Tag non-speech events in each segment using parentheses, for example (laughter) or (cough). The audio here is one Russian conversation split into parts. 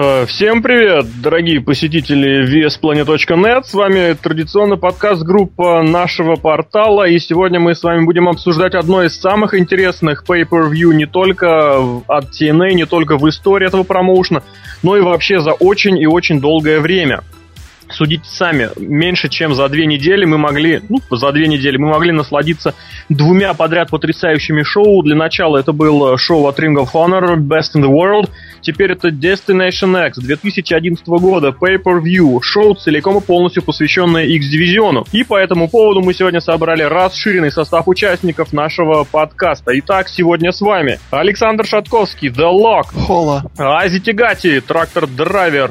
Э, всем привет, дорогие посетители VSPlanet.net. С вами традиционно подкаст группа нашего портала. И сегодня мы с вами будем обсуждать одно из самых интересных pay-per-view не только от TNA, не только в истории этого промоушена, но и вообще за очень и очень долгое время – судите сами, меньше чем за две недели мы могли, ну, за две недели мы могли насладиться двумя подряд потрясающими шоу. Для начала это было шоу от Ring of Honor Best in the World. Теперь это Destination X 2011 года, Pay-Per-View, шоу целиком и полностью посвященное X-дивизиону. И по этому поводу мы сегодня собрали расширенный состав участников нашего подкаста. Итак, сегодня с вами Александр Шатковский, The Lock. Хола. Ази Тигати, Трактор Драйвер.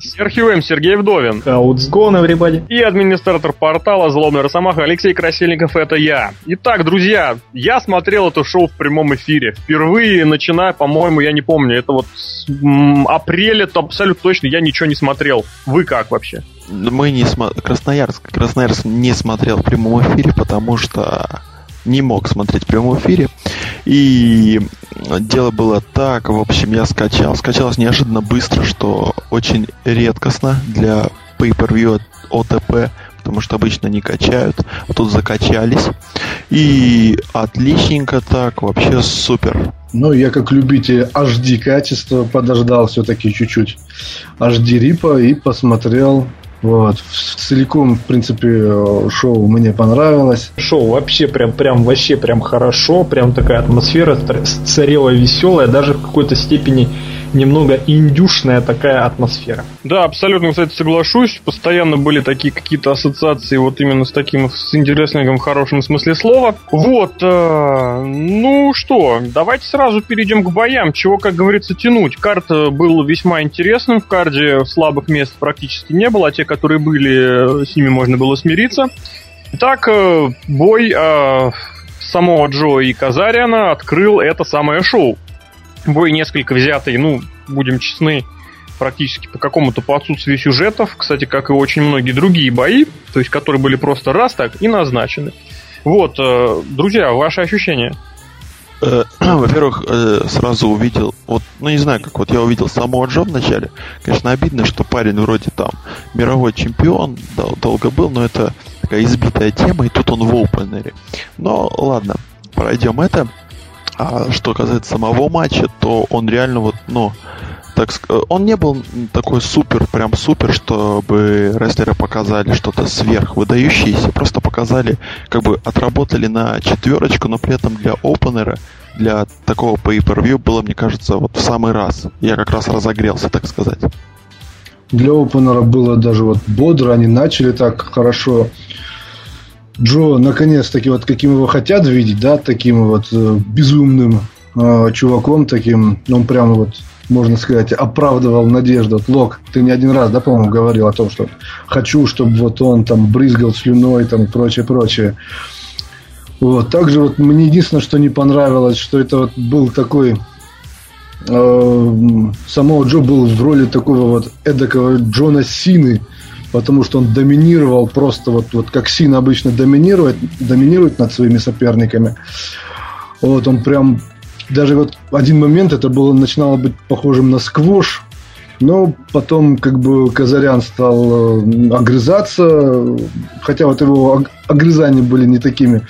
Серхио М. Сергей Вдовин. What's going, everybody? И администратор портала Злобный Росомаха Алексей Красильников, это я. Итак, друзья, я смотрел это шоу в прямом эфире. Впервые, начиная, по-моему, я не помню, это вот с м, апреля, то абсолютно точно я ничего не смотрел. Вы как вообще? Мы не смотрели... Красноярск. Красноярск не смотрел в прямом эфире, потому что не мог смотреть в прямом эфире. И дело было так, в общем, я скачал. Скачалось неожиданно быстро, что очень редкостно для pay-per-view от ОТП, потому что обычно не качают, а тут закачались. И отличненько так, вообще супер. Ну, я как любитель HD качества подождал все-таки чуть-чуть HD рипа и посмотрел. Вот. Целиком, в принципе, шоу мне понравилось. Шоу вообще прям, прям, вообще прям хорошо, прям такая атмосфера царела веселая, даже в какой-то степени немного индюшная такая атмосфера. Да, абсолютно, кстати, соглашусь. Постоянно были такие какие-то ассоциации вот именно с таким, с интересным в хорошем смысле слова. Вот, э, ну что, давайте сразу перейдем к боям. Чего, как говорится, тянуть. Карт э, был весьма интересным. В карде слабых мест практически не было, а те, которые были, э, с ними можно было смириться. Итак, э, бой э, самого Джо и Казариана открыл это самое шоу. Бой несколько взятый, ну, будем честны, практически по какому-то по отсутствию сюжетов, кстати, как и очень многие другие бои, то есть которые были просто раз так и назначены. Вот, э, друзья, ваши ощущения? Э, (clears throat) Во-первых, э, сразу увидел, вот, ну не знаю, как вот я увидел самого Джо в начале. Конечно, обидно, что парень вроде там мировой чемпион, дол- долго был, но это такая избитая тема, и тут он в опенере. Но ладно, пройдем это. А что касается самого матча, то он реально вот, ну, так ск- он не был такой супер, прям супер, чтобы рестлеры показали что-то сверх выдающееся. Просто показали, как бы отработали на четверочку, но при этом для опенера, для такого pay-per-view было, мне кажется, вот в самый раз. Я как раз разогрелся, так сказать. Для опенера было даже вот бодро, они начали так хорошо. Джо, наконец-таки, вот каким его хотят видеть, да, таким вот э, безумным э, чуваком таким, он прямо вот, можно сказать, оправдывал надежду. Вот, Лок, ты не один раз, да, по-моему, говорил о том, что хочу, чтобы вот он там брызгал слюной там и прочее, прочее. Вот. Также вот мне единственное, что не понравилось, что это вот был такой э, самого Джо был в роли такого вот эдакого Джона Сины, потому что он доминировал просто вот, вот как Сина обычно доминирует, доминирует над своими соперниками. Вот он прям даже вот один момент это было начинало быть похожим на сквош, но потом как бы Казарян стал э, огрызаться, хотя вот его ог- огрызания были не такими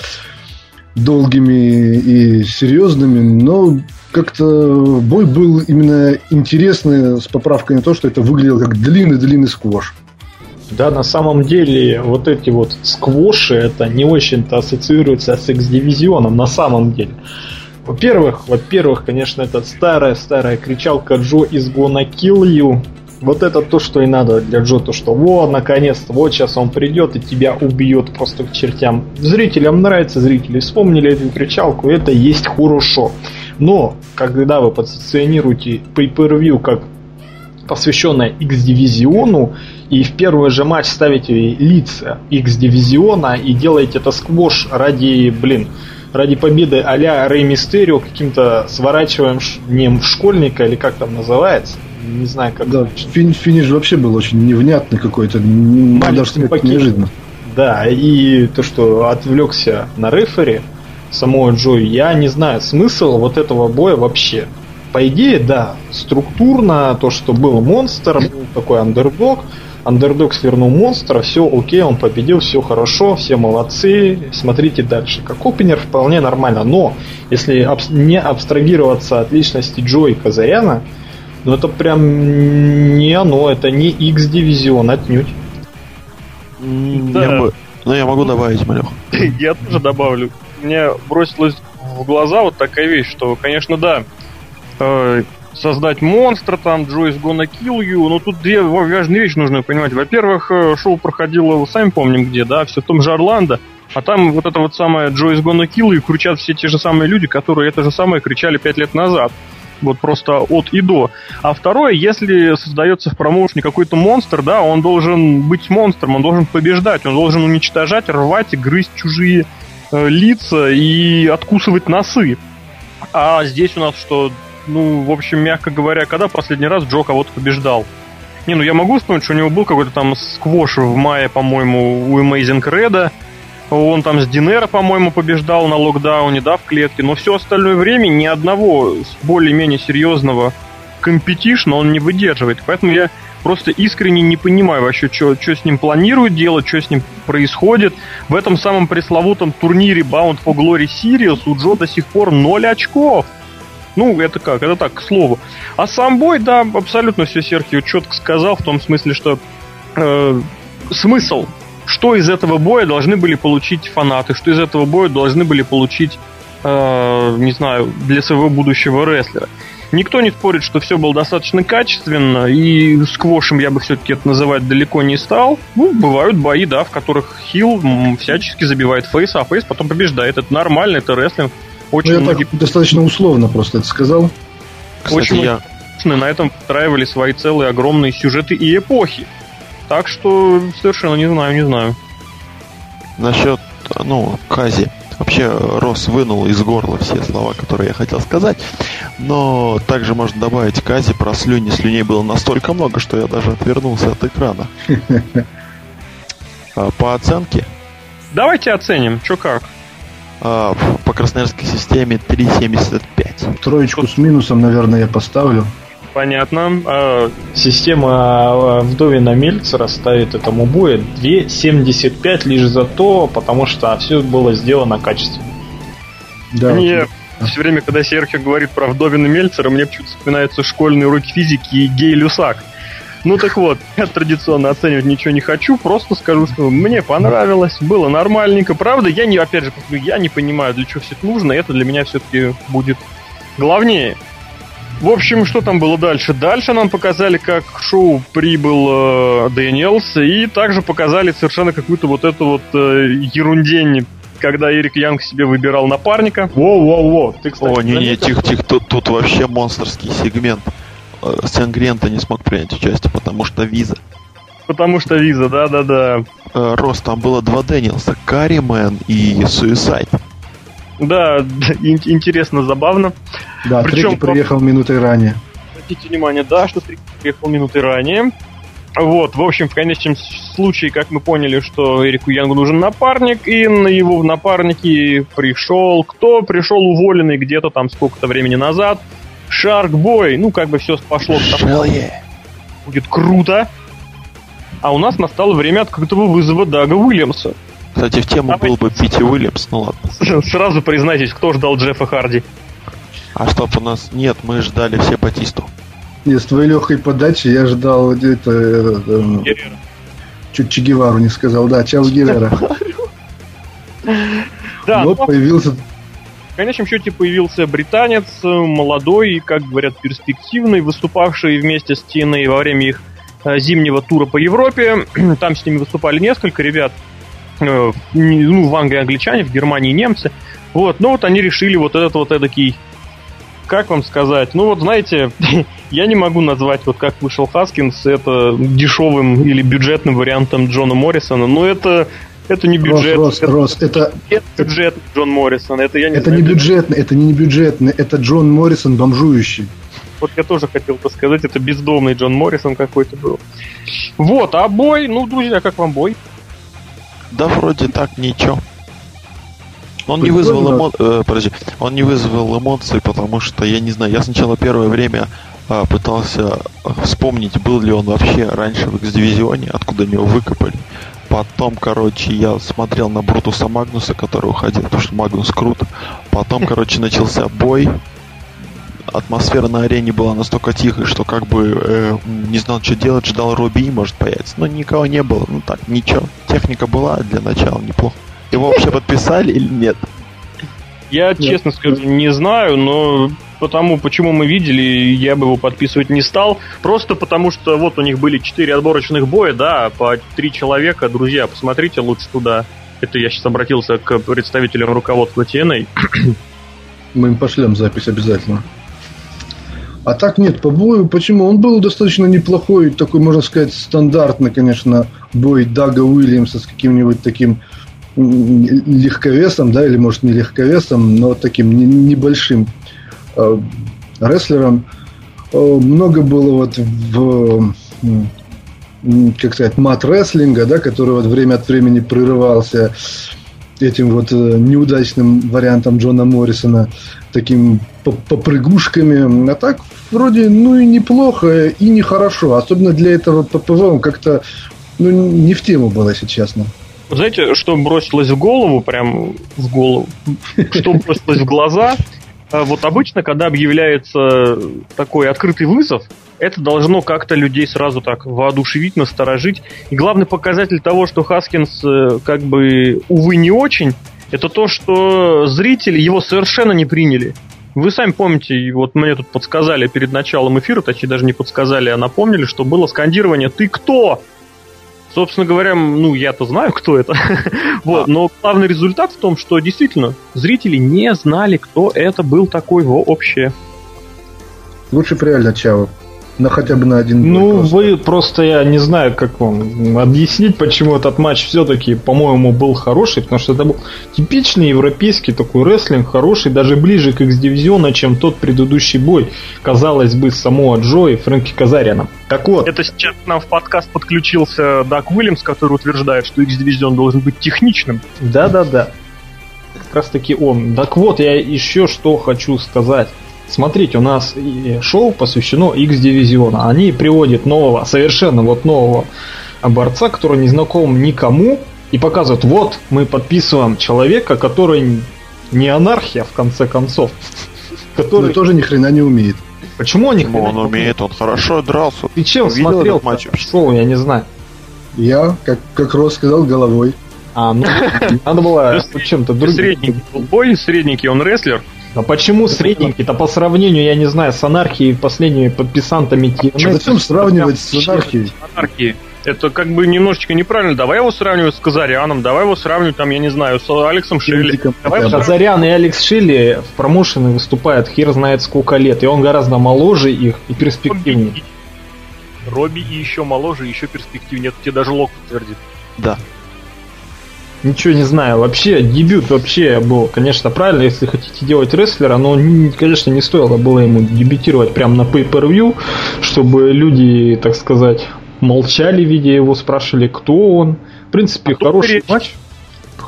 долгими и серьезными, но как-то бой был именно интересный с поправкой на то, что это выглядело как длинный-длинный сквош. Да, на самом деле, вот эти вот сквоши, это не очень-то ассоциируется с X-дивизионом, на самом деле. Во-первых, во-первых, конечно, это старая-старая кричалка Джо из Gonna Kill You. Вот это то, что и надо для Джо, то что вот, наконец-то, вот сейчас он придет и тебя убьет просто к чертям. Зрителям нравится, зрители вспомнили эту кричалку, это есть хорошо. Но, когда вы позиционируете pay-per-view как посвященное X-дивизиону, и в первый же матч ставите лица X-дивизиона и делаете это сквош ради, блин, ради победы а-ля Рэй Мистерио каким-то сворачиванием школьника, или как там называется, не знаю, как Да, фин- финиш вообще был очень невнятный какой-то, даже сказать, неожиданно. Да, и то, что отвлекся на рефери самого Джои, я не знаю смысл вот этого боя вообще. по идее, да, структурно то, что был монстр, был такой андердог, андердог свернул монстра, все окей, он победил, все хорошо, все молодцы, смотрите дальше. Как опенер вполне нормально, но если не абстрагироваться от личности Джо и Казаряна, ну это прям не оно, это не X-дивизион отнюдь. Да. Я бы, ну я могу добавить, Малех. (laughs) Я тоже добавлю. Мне бросилось в глаза вот такая вещь, что, конечно, да, э, создать монстра, там, Джойс Gonna Kill You, но тут две важные вещи нужно понимать. Во-первых, э, шоу проходило, сами помним где, да, все в том же Орландо, а там вот это вот самое Джойс Gonna Kill You кричат все те же самые люди, которые это же самое кричали пять лет назад. Вот просто от и до. А второе, если создается в промоушене какой-то монстр, да, он должен быть монстром, он должен побеждать, он должен уничтожать, рвать и грызть чужие э, лица и откусывать носы. А здесь у нас что ну, в общем, мягко говоря, когда последний раз Джо кого-то побеждал? Не, ну я могу вспомнить, что у него был какой-то там сквош в мае, по-моему, у Amazing Red. Он там с Динера, по-моему, побеждал на локдауне, да, в клетке. Но все остальное время ни одного более-менее серьезного компетишна он не выдерживает. Поэтому я просто искренне не понимаю вообще, что с ним планируют делать, что с ним происходит. В этом самом пресловутом турнире Bound for Glory Series у Джо до сих пор 0 очков. Ну, это как? Это так, к слову. А сам бой, да, абсолютно все Серхио четко сказал, в том смысле, что э, смысл, что из этого боя должны были получить фанаты, что из этого боя должны были получить, э, не знаю, для своего будущего рестлера. Никто не спорит, что все было достаточно качественно, и сквошем я бы все-таки это называть далеко не стал. Ну, бывают бои, да, в которых Хилл всячески забивает фейс, а фейс потом побеждает. Это нормально, это рестлинг. Очень ну, я многие... так достаточно условно просто это сказал. Кстати, Очень я... на этом встраивали свои целые огромные сюжеты и эпохи. Так что совершенно не знаю, не знаю. Насчет, ну, Кази. Вообще, Рос вынул из горла все слова, которые я хотел сказать. Но также можно добавить Кази про слюни. Слюней было настолько много, что я даже отвернулся от экрана. (laughs) А, по оценке? Давайте оценим, что как. А, по красноярской системе 3.75. Троечку с минусом, наверное, я поставлю. Понятно. А, система а, Вдовина Мельцера ставит этому бою 2.75 лишь за то, потому что все было сделано качественно. Да, мне все время, когда Серхио говорит про Вдовина Мельцера, мне почему-то вспоминаются школьные уроки физики и гей Люсак. Ну так вот, я традиционно оценивать ничего не хочу, просто скажу, что мне понравилось, было нормальненько. Правда, я не, опять же, я не понимаю, для чего все это нужно, это для меня все-таки будет главнее. В общем, что там было дальше? Дальше нам показали, как к шоу прибыл э, Дэниелс, и также показали совершенно какую-то вот эту вот э, ерундень когда Эрик Янг себе выбирал напарника. Воу-воу-воу. Ты, кстати, О, не-не, тихо-тихо, тут, тут вообще монстрский сегмент. Э, Сангрента не смог принять участие, потому что виза. Потому что виза, да-да-да. Э, Рос, там было два Дэниелса, Карримен и Суисайд. Да, (laughs) интересно, забавно. Да, Причем приехал минутой ранее. Обратите внимание, да, что Трики приехал минутой ранее. Вот, в общем, в конечном случае, как мы поняли, что Эрику Янгу нужен напарник, и на его напарнике пришел кто? Пришел уволенный где-то там сколько-то времени назад – Шаркбой, ну как бы все пошло к тому, будет круто. А у нас настало время открытого вызова Дага Уильямса. Кстати, в тему был бы Пити Уильямс, ну ладно. (laughs) Сразу признайтесь, кто ждал Джеффа Харди? А стоп, у нас нет, мы ждали все Батисту. Нет, с твоей легкой подачи я ждал это... это чуть Че Гевару не сказал, да, Чао Геррера. (laughs) Да, вот появился в конечном счете появился британец, молодой и, как говорят, перспективный, выступавший вместе с Тиной во время их э, зимнего тура по Европе. (clears throat) Там с ними выступали несколько ребят. Э, ну, в Англии англичане, в Германии немцы. Вот, ну вот они решили вот этот вот эдакий как вам сказать? Ну вот знаете, (laughs) я не могу назвать, вот как вышел Хаскинс, это дешевым или бюджетным вариантом Джона Моррисона, но это это не бюджет. Рос, Рос, Рос, это, это бюджет Джон Моррисон. Это я не Это знаю, не бюджетный, это не бюджетный, это Джон Моррисон бомжующий. Вот я тоже хотел бы сказать, это бездомный Джон Моррисон какой-то был. Вот, а бой, ну, друзья, как вам бой? Да вроде так ничего. Он не вызвал эмо... э, подожди, он не вызвал эмоций, потому что я не знаю, я сначала первое время э, пытался вспомнить, был ли он вообще раньше в X-дивизионе, откуда его выкопали. Потом, короче, я смотрел на Брутуса Магнуса, который уходил, потому что Магнус круто. Потом, короче, начался бой. Атмосфера на арене была настолько тихой, что как бы э, не знал, что делать, ждал Робби, может появиться. Но никого не было. Ну так, ничего. Техника была для начала неплохо. Его вообще подписали или нет? Я, нет. честно скажу, не знаю, но потому, почему мы видели, я бы его подписывать не стал. Просто потому, что вот у них были четыре отборочных боя, да, по три человека. Друзья, посмотрите лучше туда. Это я сейчас обратился к представителям руководства TNA. (clears throat) Мы им пошлем запись обязательно. А так нет, по бою, почему? Он был достаточно неплохой, такой, можно сказать, стандартный, конечно, бой Дага Уильямса с каким-нибудь таким легковесом, да, или может не легковесом, но таким небольшим Э, рестлером. Э, много было вот в как сказать, мат-рестлинга, да, который вот время от времени прерывался этим вот э, неудачным вариантом Джона Моррисона, таким попрыгушками. А так, вроде, ну и неплохо, и нехорошо. Особенно для этого ППВ он как-то ну, не в тему было, если честно. Знаете, что бросилось в голову, прям в голову, что бросилось в глаза, а вот обычно, когда объявляется такой открытый вызов, это должно как-то людей сразу так воодушевить, насторожить. И главный показатель того, что Хаскинс э, как бы, увы, не очень, это то, что зрители его совершенно не приняли. Вы сами помните, вот мне тут подсказали перед началом эфира, точнее даже не подсказали, а напомнили, что было скандирование «Ты кто?». Собственно говоря, ну, я-то знаю, кто это. (laughs) вот, но главный результат в том, что действительно зрители не знали, кто это был такой вообще. Лучше бы реально Чао. Но хотя бы на один Ну, просто. вы просто, я не знаю, как вам объяснить, почему этот матч все-таки, по-моему, был хороший, потому что это был типичный европейский такой рестлинг, хороший, даже ближе к X-дивизиона, чем тот предыдущий бой, казалось бы, само Джо и Фрэнки Казарианом. Так вот. Это сейчас нам в подкаст подключился Дак Уильямс, который утверждает, что X-дивизион должен быть техничным. Да-да-да. Как раз таки он. Так вот, я еще что хочу сказать. Смотрите, у нас шоу посвящено X-дивизиона. Они приводят нового, совершенно вот нового борца, который не знаком никому, и показывают, вот, мы подписываем человека, который не анархия, в конце концов. (laughs) Который Но тоже ни хрена не умеет. Почему он ни хрена Он умеет, он хорошо дрался. Ты чем Видел смотрел матч шоу, я не знаю. Я, как, как Рос сказал, головой. А, ну, надо было чем-то другим. Средненький бой, средненький он рестлер, а почему средненький-то по сравнению, я не знаю, с анархией последними подписантами TNA? А зачем сравнивать с анархией? Анархией. Это как бы немножечко неправильно. Давай его сравнивать с Казаряном, давай его сравнивать, там, я не знаю, с Алексом Шилли. Давай Казарян и Алекс Шилли в промоушене выступают хер знает сколько лет, и он гораздо моложе их и перспективнее. Робби и еще моложе, и еще перспективнее. Это тебе даже Лок подтвердит. Да. Ничего не знаю. Вообще, дебют вообще был, конечно, правильно, если хотите делать рестлера, но, конечно, не стоило было ему дебютировать прямо на pay-per-view, чтобы люди, так сказать, молчали, видя его, спрашивали, кто он. В принципе, а хороший речь? матч.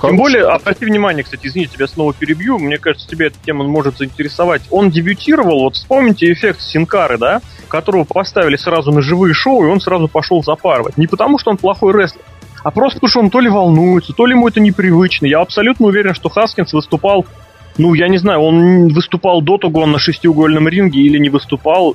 Тем более, обрати внимание, кстати, извини, тебя снова перебью, мне кажется, тебе эта тема может заинтересовать. Он дебютировал, вот вспомните эффект Синкары, да, которого поставили сразу на живые шоу, и он сразу пошел запарывать. Не потому, что он плохой рестлер, а просто потому, что он то ли волнуется, то ли ему это непривычно. Я абсолютно уверен, что Хаскинс выступал, ну, я не знаю, он выступал до того, он на шестиугольном ринге или не выступал.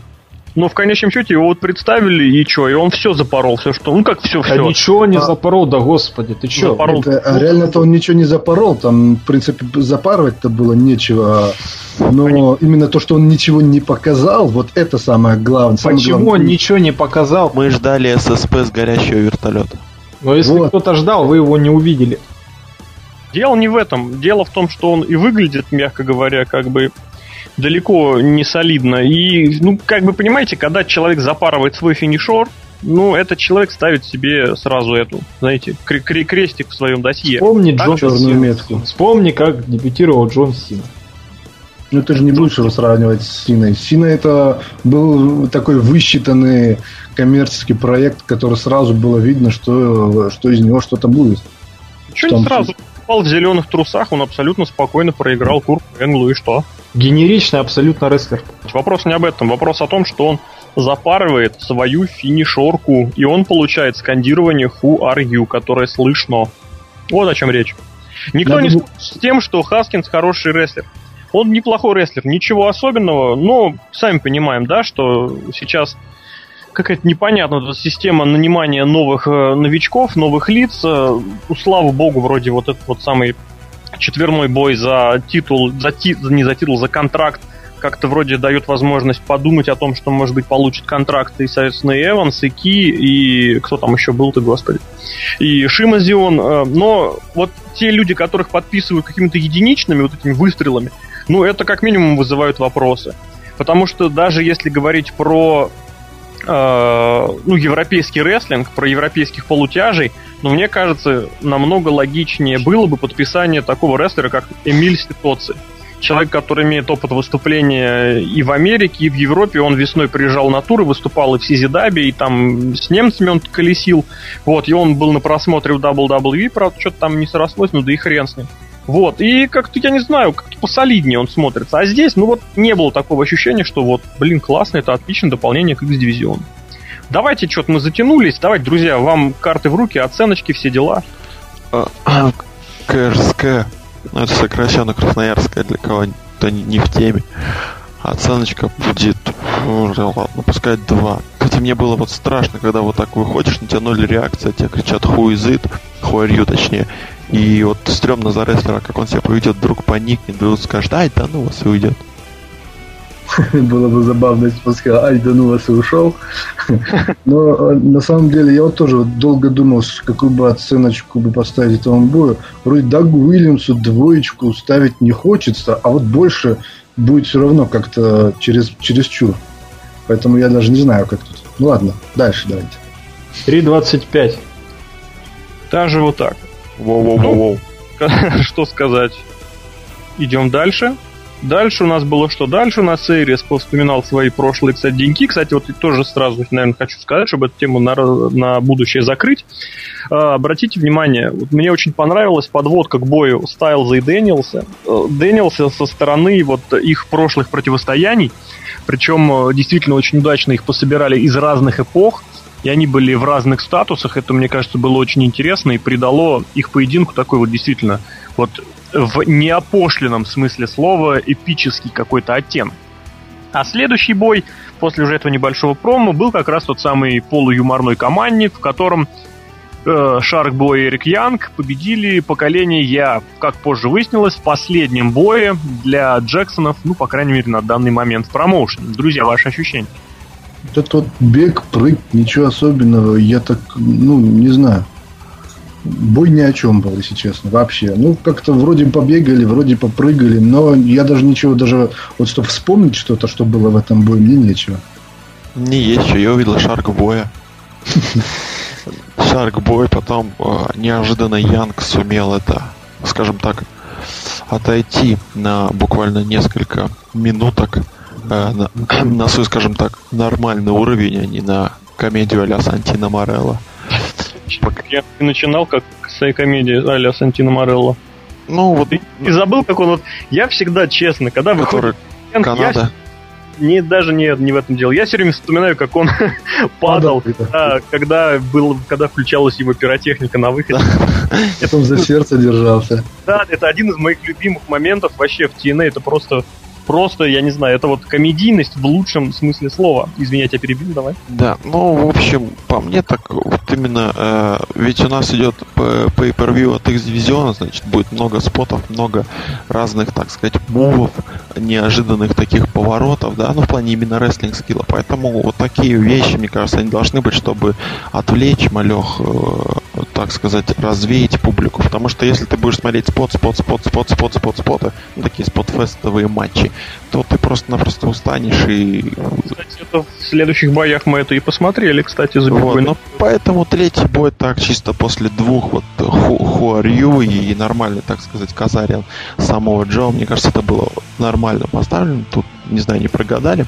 Но в конечном счете его вот представили, и что, и он все запорол, все что, ну как все, все. А ничего не а... запорол, да господи, ты что? Запорол. Это, а реально-то он ничего не запорол, там, в принципе, запарывать-то было нечего. Но Понятно. именно то, что он ничего не показал, вот это самое главное. Почему главное. он ничего не показал? Мы ждали ССП с горящего вертолета. Но если вот. кто-то ждал, вы его не увидели. Дело не в этом. Дело в том, что он и выглядит, мягко говоря, как бы далеко не солидно. И, ну, как бы понимаете, когда человек запарывает свой финишор, ну, этот человек ставит себе сразу эту, знаете, крестик в своем досье. Вспомни Джон черную метку. Вспомни, как дебютировал Джон Сина. Ну, ты же не будешь его сравнивать с Синой. Сина это был такой высчитанный коммерческий проект, который сразу было видно, что, что из него что-то будет. Что не сразу? выступал в зеленых трусах, он абсолютно спокойно проиграл Курту Энглу, и что? Генеричный абсолютно рестлер. Вопрос не об этом, вопрос о том, что он запарывает свою финишорку, и он получает скандирование «Who are you?», которое слышно. Вот о чем речь. Никто Надо... не спорит с тем, что Хаскинс хороший рестлер. Он неплохой рестлер, ничего особенного, но сами понимаем, да, что сейчас какая-то непонятная эта система нанимания новых э, новичков, новых лиц. Э, слава богу, вроде вот этот вот самый четверной бой за титул, за ти, не за титул, за контракт как-то вроде дает возможность подумать о том, что, может быть, получит контракт и, соответственно, и Эванс, и Ки, и кто там еще был-то, господи, и Шимазион. Э, но вот те люди, которых подписывают какими-то единичными вот этими выстрелами, ну, это как минимум вызывают вопросы. Потому что даже если говорить про э, ну, европейский рестлинг, про европейских полутяжей, но мне кажется, намного логичнее было бы подписание такого рестлера, как Эмиль Ситоци человек, который имеет опыт выступления и в Америке, и в Европе. Он весной приезжал на туры, выступал и в Сизидабе, и там с немцами он колесил. Вот, и он был на просмотре в WWE, правда, что-то там не срослось, ну да и хрен с ним. Вот, и как-то, я не знаю, как-то посолиднее он смотрится. А здесь, ну вот, не было такого ощущения, что вот, блин, классно, это отличное дополнение к X-дивизиону. Давайте, что-то мы затянулись. Давайте, друзья, вам карты в руки, оценочки, все дела. КРСК ну, это сокращенно Красноярская для кого-то не в теме. Оценочка будет, ладно, пускай 2. Кстати, мне было вот страшно, когда вот так выходишь, на тебя ноль реакция, тебе кричат are you, точнее. И вот стрёмно за рестлера, как он себя поведет, вдруг поникнет, вдруг скажет, ай, да ну вас и уйдет. (laughs) Было бы забавно, если бы сказал, ай, да ну вас и ушел. (laughs) Но э, на самом деле я вот тоже вот долго думал, какую бы оценочку бы поставить этому бою. Вроде Дагу Уильямсу двоечку ставить не хочется, а вот больше будет все равно как-то через, через чур. Поэтому я даже не знаю, как тут. Ну ладно, дальше давайте. 3.25. Даже вот так. Воу-воу-воу. (laughs) Что сказать? Идем дальше. Дальше у нас было что? Дальше у нас Эйрис повспоминал свои прошлые, кстати, деньги. Кстати, вот тоже сразу, наверное, хочу сказать, чтобы эту тему на, на будущее закрыть. А, обратите внимание, вот мне очень понравилась подводка к бою Стайлза и Дэниелса. Э, Дэниелса со стороны вот их прошлых противостояний, причем э, действительно очень удачно их пособирали из разных эпох, и они были в разных статусах. Это, мне кажется, было очень интересно и придало их поединку такой вот действительно вот в неопошленном смысле слова эпический какой-то оттенок. А следующий бой после уже этого небольшого промо был как раз тот самый полуюморной командник, в котором э, Шаркбой и Эрик Янг победили поколение Я, как позже выяснилось, в последнем бое для Джексонов, ну, по крайней мере, на данный момент в промоушене. Друзья, ваши ощущения? Этот вот бег, прыг, ничего особенного, я так, ну, не знаю бой ни о чем был, если честно, вообще. Ну, как-то вроде побегали, вроде попрыгали, но я даже ничего, даже вот чтобы вспомнить что-то, что было в этом бое, мне нечего. Не есть я увидел Шарк боя. Шарк бой, потом э, неожиданно Янг сумел это, скажем так, отойти на буквально несколько минуток э, на, (clears throat) на свой, скажем так, нормальный уровень, а не на комедию а-ля Сантино Морелло. Я начинал как комедия а-ля Сантино Морелло. Ну, вот... Ты забыл, как он вот... Я всегда, честно, когда выходит... Канада. Я, не, даже не, не в этом дело. Я все время вспоминаю, как он (laughs) падал, когда, когда, был, когда включалась его пиротехника на выходе. Это он за сердце держался. Да, это один из моих любимых моментов вообще в TNA. Это просто просто, я не знаю, это вот комедийность в лучшем смысле слова. Извини, я перебил, давай. Да, ну, в общем, по мне так вот именно, э, ведь у нас идет pay-per-view от X-дивизиона, значит, будет много спотов, много разных, так сказать, мувов, неожиданных таких поворотов, да, ну, в плане именно рестлинг скилла. Поэтому вот такие вещи, мне кажется, они должны быть, чтобы отвлечь малех, э, так сказать, развеять публику. Потому что если ты будешь смотреть спот, спот, спот, спот, спот, спот, споты, ну, такие спот-фестовые матчи, то ты просто-напросто устанешь и... Кстати, это в следующих боях мы это и посмотрели, кстати, за вот, но Поэтому третий бой так чисто после двух вот Хуарью и нормальный, так сказать, Казарин самого Джо, мне кажется, это было нормально поставлено. Тут, не знаю, не прогадали.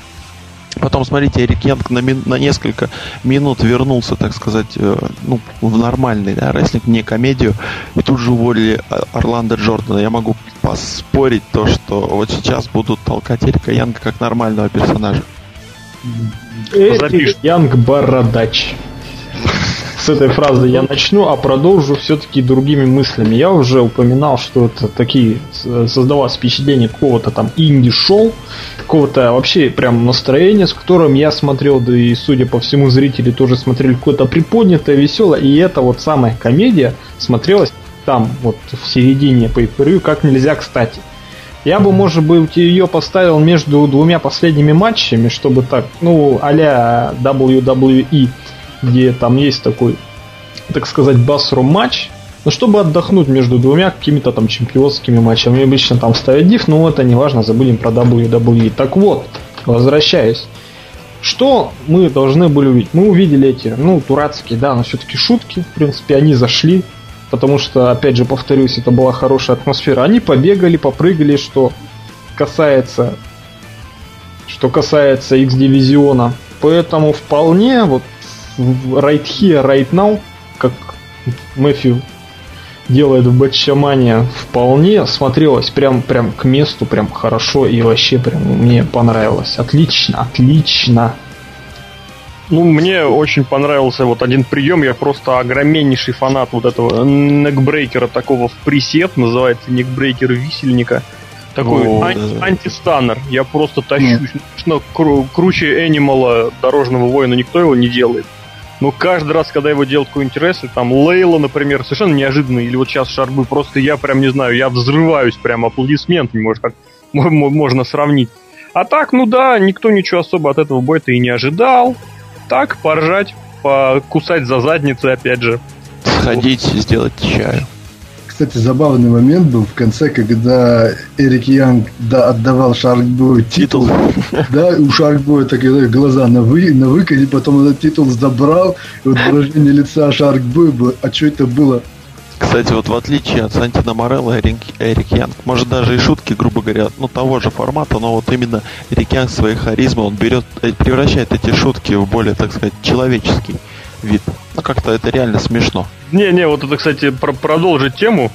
Потом, смотрите, Эрик Янг на, мин, на несколько минут вернулся, так сказать, э, ну, в нормальный да, рестлинг, не комедию. И тут же уволили Орландо Джордана. Я могу поспорить то, что вот сейчас будут толкать Эрика Янга как нормального персонажа. Эрик Янг Бородач с этой фразы я начну, а продолжу все-таки другими мыслями. Я уже упоминал, что это такие создавалось впечатление какого-то там инди-шоу, какого-то вообще прям настроения, с которым я смотрел, да и судя по всему зрители тоже смотрели какое-то приподнятое, веселое, и это вот самая комедия смотрелась там, вот в середине по как нельзя кстати. Я бы, может быть, ее поставил между двумя последними матчами, чтобы так, ну, а-ля WWE где там есть такой, так сказать, басрум матч, но чтобы отдохнуть между двумя какими-то там чемпионскими матчами. Обычно там ставят диф, но это не важно, забудем про WWE. Так вот, возвращаясь. Что мы должны были увидеть? Мы увидели эти, ну, дурацкие, да, но все-таки шутки. В принципе, они зашли. Потому что, опять же, повторюсь, это была хорошая атмосфера. Они побегали, попрыгали, что касается что касается X-дивизиона. Поэтому вполне вот right here, right now, как Мэфью делает в Бэтчамане, вполне смотрелось прям, прям к месту, прям хорошо и вообще прям мне понравилось. Отлично, отлично. Ну, мне очень понравился вот один прием. Я просто огромнейший фанат вот этого некбрейкера такого в пресет. Называется некбрейкер висельника. Такой О, ан- да. антистанер. Я просто тащусь. Конечно, кру- круче Энимала дорожного воина никто его не делает. Но каждый раз, когда его делают какой-нибудь рестлер, там Лейла, например, совершенно неожиданно, или вот сейчас Шарбы, просто я прям не знаю, я взрываюсь прям аплодисментами, может, как (laughs) можно сравнить. А так, ну да, никто ничего особо от этого боя-то и не ожидал. Так, поржать, покусать за задницы, опять же. Сходить, сделать чаю. Кстати, забавный момент был в конце, когда Эрик Янг да, отдавал Шаркбою титул. (laughs) Да, у Шаркбоя такие глаза на, вы, на выкате, потом этот титул забрал, и вот выражение лица Шаркбоя было, а что это было? Кстати, вот в отличие от Сантина Морелла, Эрик, Эрик Янг, может даже и шутки, грубо говоря, ну того же формата, но вот именно Эрик Янг своей харизмой, он берет, э, превращает эти шутки в более, так сказать, человеческий вид. Ну, как-то это реально смешно. Не-не, вот это, кстати, про продолжить тему.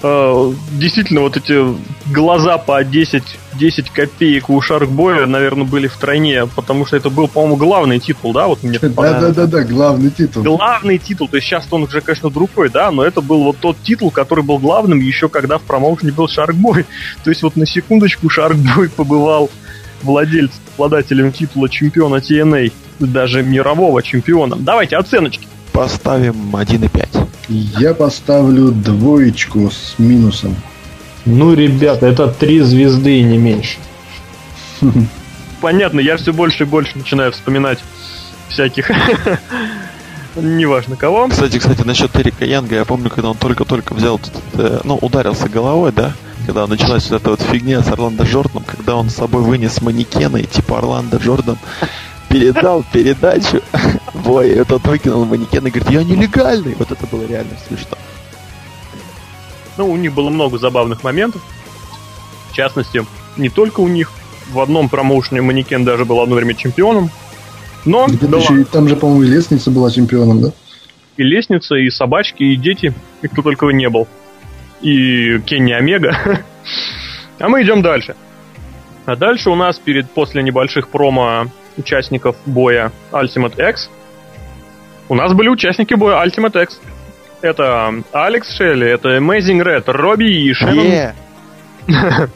Э, действительно, вот эти глаза по 10, 10 копеек у Шаркбоя, наверное, были втройне, потому что это был, по-моему, главный титул, да? Вот мне Да-да-да, главный титул. Главный титул, то есть сейчас он уже, конечно, другой, да, но это был вот тот титул, который был главным еще когда в промоушене был Шаркбой. (laughs) То есть вот на секундочку Шаркбой (laughs) побывал владельцем, обладателем титула чемпиона TNA даже мирового чемпиона. Давайте оценочки. Поставим 1,5. Я поставлю двоечку с минусом. Ну, ребята, это три звезды и не меньше. Понятно, я все больше и больше начинаю вспоминать всяких (laughs) неважно кого. Кстати, кстати, насчет Эрика Янга, я помню, когда он только-только взял, э, ну, ударился головой, да, когда началась вот эта вот фигня с Орландо Джорданом, когда он с собой вынес манекены, типа Орландо Джордан передал передачу бой, этот выкинул манекен и говорит, я нелегальный. Вот это было реально смешно. Ну, у них было много забавных моментов. В частности, не только у них. В одном промоушене манекен даже был одно время чемпионом. Но была... еще, там же, по-моему, и лестница была чемпионом, да? И лестница, и собачки, и дети, и кто только не был. И Кенни Омега. (laughs) а мы идем дальше. А дальше у нас перед после небольших промо участников боя Ultimate X. У нас были участники боя Ultimate X. Это Алекс Шелли, это Amazing Red, Робби и Шеннон. Yeah. (laughs)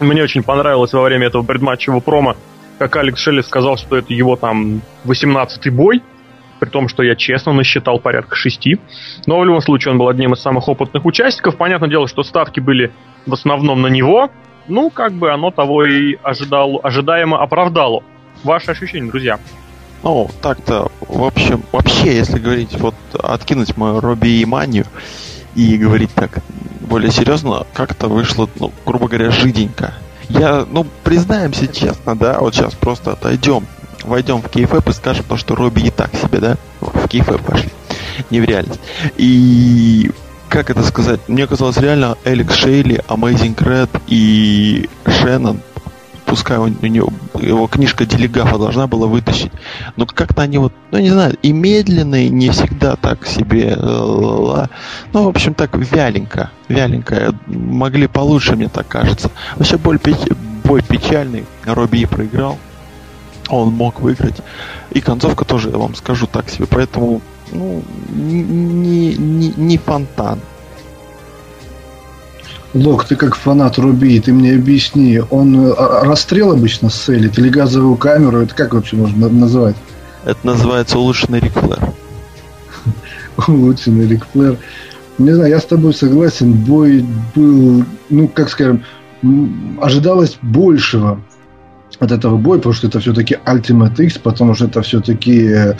Мне очень понравилось во время этого предматчевого промо, как Алекс Шелли сказал, что это его там 18-й бой, при том, что я честно насчитал порядка шести. Но в любом случае он был одним из самых опытных участников. Понятное дело, что ставки были в основном на него. Ну, как бы оно того и ожидал, ожидаемо оправдало. Ваши ощущения, друзья? Ну, так-то, в общем, вообще, если говорить, вот откинуть мою Робби и манию и говорить так более серьезно, как-то вышло, ну, грубо говоря, жиденько. Я, ну, признаемся честно, да, вот сейчас просто отойдем, войдем в кейфэп и скажем то, что Робби и так себе, да, в кейфэп пошли, не в реальность. И как это сказать, мне казалось реально Эликс Шейли, Amazing Red и Шеннон пускай у, у него его книжка Делегафа должна была вытащить. Но как-то они вот, ну не знаю, и медленные, не всегда так себе. Э, ну, в общем, так вяленько. Вяленько. Могли получше, мне так кажется. Вообще бой, бой печальный. Робби проиграл. Он мог выиграть. И концовка тоже, я вам скажу, так себе. Поэтому, ну, не, не, не фонтан. Лок, ты как фанат Руби, ты мне объясни, он а, расстрел обычно селит или газовую камеру? Это как вообще можно называть? Это называется улучшенный Рикфлэр. (laughs) улучшенный Рикфлэр. Не знаю, я с тобой согласен, бой был, ну, как скажем, ожидалось большего от этого боя, потому что это все-таки Ultimate X, потому что это все-таки э,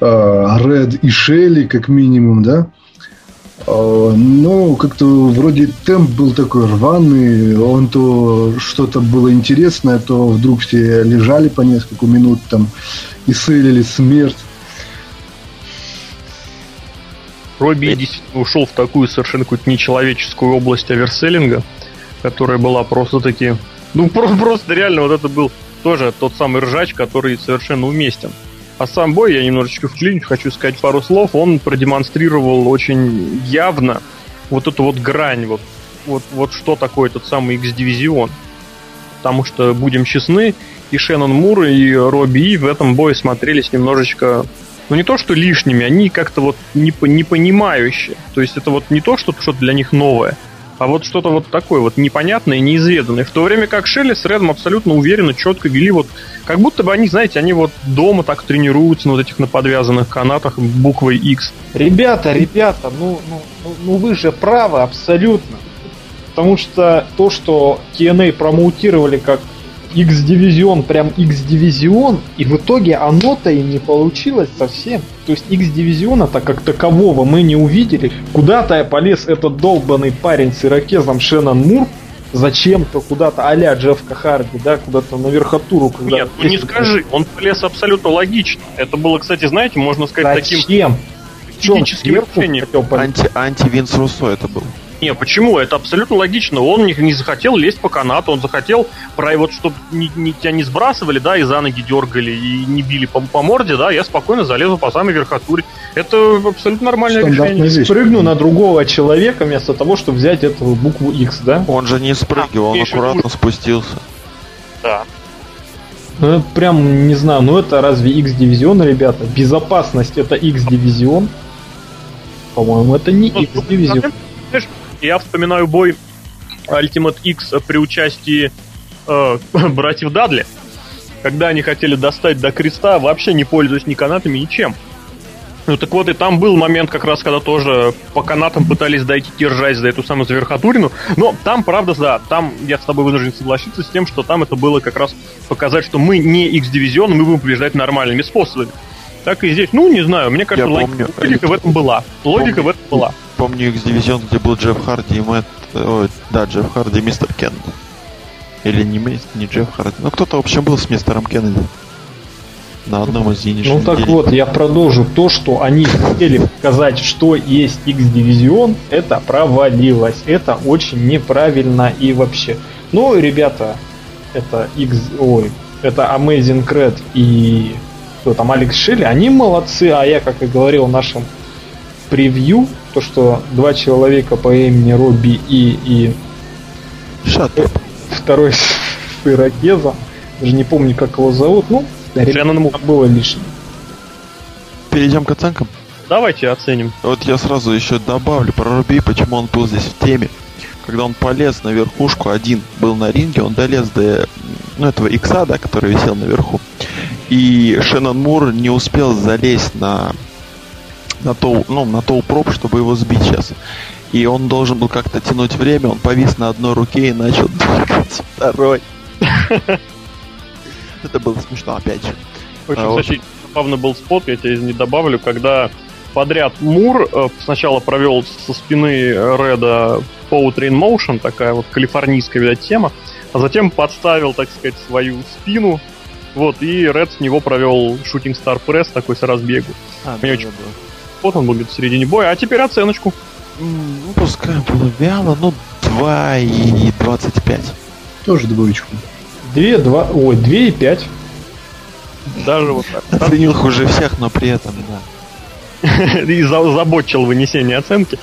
э, Red и Shelly, как минимум, да. А, но как-то вроде темп был такой рваный, он то что-то было интересное, то вдруг все лежали по несколько минут там и сылили смерть. Робби действительно ушел в такую совершенно какую-то нечеловеческую область оверселлинга, которая была просто-таки... Ну, просто, просто реально вот это был тоже тот самый ржач, который совершенно уместен. А сам бой, я немножечко вклинюсь, хочу сказать пару слов, он продемонстрировал очень явно вот эту вот грань, вот, вот, вот что такое этот самый X-дивизион. Потому что, будем честны, и Шеннон Мур, и Робби И в этом бое смотрелись немножечко, ну не то что лишними, они как-то вот не, непонимающие. То есть это вот не то, что что-то для них новое, а вот что-то вот такое вот непонятное, неизведанное. В то время как Шелли с Редом абсолютно уверенно, четко вели вот, как будто бы они, знаете, они вот дома так тренируются на вот этих на подвязанных канатах буквой X. Ребята, ребята, ну, ну, ну, ну вы же правы абсолютно. Потому что то, что TNA промоутировали как X-дивизион, прям X-дивизион, и в итоге оно-то и не получилось совсем. То есть X-дивизиона-то как такового мы не увидели. Куда-то полез этот долбанный парень с ирокезом Шеннон Мур, зачем-то куда-то а-ля Джеффка Харди, да, куда-то на верхотуру. Когда Нет, ну не скажи, он полез абсолютно логично. Это было, кстати, знаете, можно сказать Зачем? таким... Техническим решением. Анти, анти Винс Руссо это был. Не, почему? Это абсолютно логично. Он не, не захотел лезть по канату, он захотел, про, вот, чтобы не, не, тебя не сбрасывали, да, и за ноги дергали, и не били по, по морде, да, я спокойно залезу по самой верхотуре. Это абсолютно нормальное решение. Вещь. Спрыгну на другого человека вместо того, чтобы взять эту букву X, да? Он же не спрыгивал, а, он аккуратно еще... спустился. Да. Ну, это прям, не знаю, ну это разве X-дивизион, ребята? Безопасность это X-дивизион? По-моему, это не ну, X-дивизион я вспоминаю бой Ultimate X при участии э, (laughs) братьев Дадли, когда они хотели достать до креста, вообще не пользуясь ни канатами, ничем. Ну так вот, и там был момент как раз, когда тоже по канатам пытались дойти держать за эту самую заверхотурину. Но там, правда, да, там я с тобой вынужден согласиться с тем, что там это было как раз показать, что мы не X-дивизион, мы будем побеждать нормальными способами. Так и здесь, ну, не знаю, мне кажется, я логика, помню, логика в этом была. Логика помню, в этом была помню X-дивизион, где был Джефф Харди и Мэтт... Ой, да, Джефф Харди и мистер Кеннеди. Или не, не Джефф Харди. Ну, кто-то, в общем, был с мистером Кеннеди. На одном из денежных Ну так вот, я продолжу. То, что они хотели показать, что есть X-дивизион, это провалилось. Это очень неправильно и вообще. Ну, ребята, это X... Ой, это Amazing Red и кто там, Алекс Шелли, они молодцы, а я, как и говорил в нашем превью, то, что два человека по имени Робби И и Shut второй (laughs) с Иракезом, даже не помню, как его зовут, ну, Шеннон было лишним. Перейдем к оценкам. Давайте оценим. Вот я сразу еще добавлю про Руби, почему он был здесь в теме. Когда он полез на верхушку, один был на ринге, он долез до ну, этого икса, да, который висел наверху. И Шеннон Мур не успел залезть на на то, ну, на то проб, чтобы его сбить сейчас. И он должен был как-то тянуть время, он повис на одной руке и начал двигать второй. (laughs) Это было смешно, опять же. Очень, а, кстати, забавно был спот, я тебе не добавлю, когда подряд Мур э, сначала провел со спины Реда Power Motion, такая вот калифорнийская, видать, тема, а затем подставил, так сказать, свою спину, вот, и Ред с него провел Shooting Star Press такой с разбегу. А, Мне да, очень да, да. Вот он будет в середине боя. А теперь оценочку. Ну, пускай было вяло, ну, 2 и 25. Тоже двоечку. 2, 2, ой, 2 и 5. Даже вот так. Оценил хуже всех, но при этом, да. (laughs) И забочил вынесение оценки.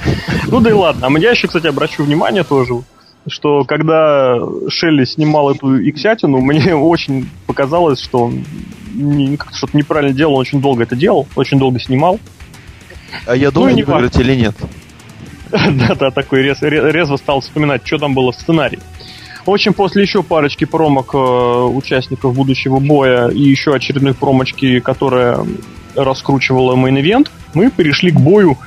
Ну да и ладно. А я еще, кстати, обращу внимание тоже, что когда Шелли снимал эту иксятину, мне (laughs) очень показалось, что он как-то что-то неправильно делал, он очень долго это делал, очень долго снимал. А я должен ну, выиграть или нет? (laughs) Да-да, такой рез, резво стал вспоминать, что там было в сценарии. В общем, после еще парочки промок э, участников будущего боя и еще очередной промочки, которая раскручивала main event, мы перешли к бою.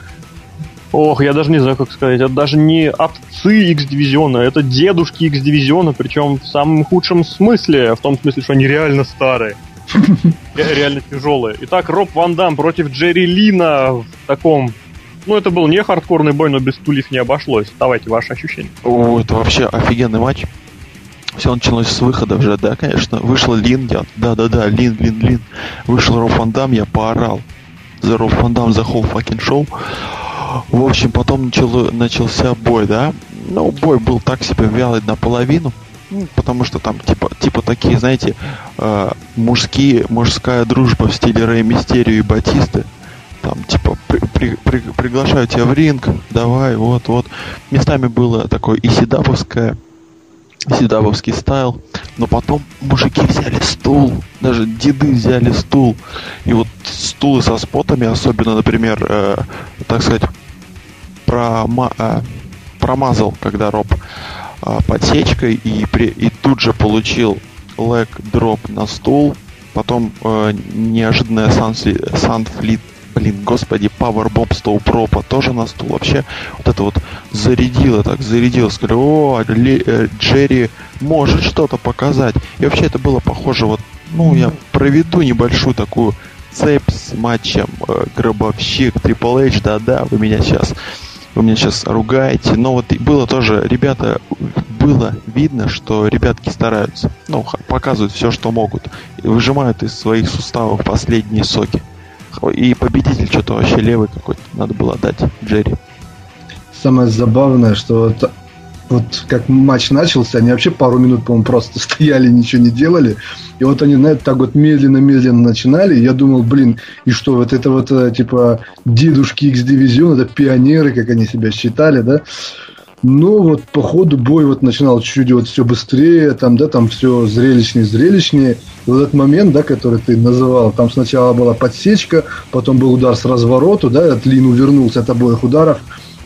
Ох, я даже не знаю, как сказать. Это даже не отцы X-дивизиона, это дедушки X-дивизиона, причем в самом худшем смысле, в том смысле, что они реально старые. Реально тяжелые. Итак, Роб Ван Дам против Джерри Лина в таком ну, это был не хардкорный бой, но без стульев не обошлось. Давайте ваши ощущения. О, это вообще офигенный матч. Все началось с выхода уже, да, конечно. Вышел Лин, я, да-да-да, Лин, Лин, Лин. Вышел Роб Ван Дам, я поорал. За Роб Ван Дам, за whole fucking шоу. В общем, потом начал, начался бой, да. Ну, бой был так себе вялый наполовину. Ну, потому что там типа, типа такие, знаете, э, мужские, мужская дружба в стиле Рэй Мистерию и Батисты. Там типа при, при, при, приглашаю тебя в ринг, давай, вот, вот. Местами было такое и седаповское, седабовский стайл, но потом мужики взяли стул, даже деды взяли стул, и вот стулы со спотами, особенно, например, э, так сказать, прома, э, промазал, когда Роб э, подсечкой и, при, и тут же получил лэг дроп на стул, потом э, неожиданная Санфлит блин, господи, Powerbomb Стоупропа тоже на стул. Вообще, вот это вот зарядило так, зарядило. Сказали, о, э, Джерри может что-то показать. И вообще это было похоже, вот, ну, я проведу небольшую такую цепь с матчем э, Гробовщик, Triple H, да-да, вы меня сейчас вы меня сейчас ругаете, но вот было тоже, ребята, было видно, что ребятки стараются, ну, показывают все, что могут, выжимают из своих суставов последние соки. И победитель что-то вообще левый какой-то. Надо было отдать Джерри. Самое забавное, что вот, вот как матч начался, они вообще пару минут, по-моему, просто (laughs) стояли, ничего не делали. И вот они, знаете, так вот медленно-медленно начинали. Я думал, блин, и что, вот это вот, э, типа, дедушки X-дивизион, это пионеры, как они себя считали, да? Ну, вот по ходу бой вот начинал чуть-чуть вот все быстрее, там, да, там все зрелищнее, зрелищнее. И вот этот момент, да, который ты называл, там сначала была подсечка, потом был удар с развороту, да, от Лин увернулся от обоих ударов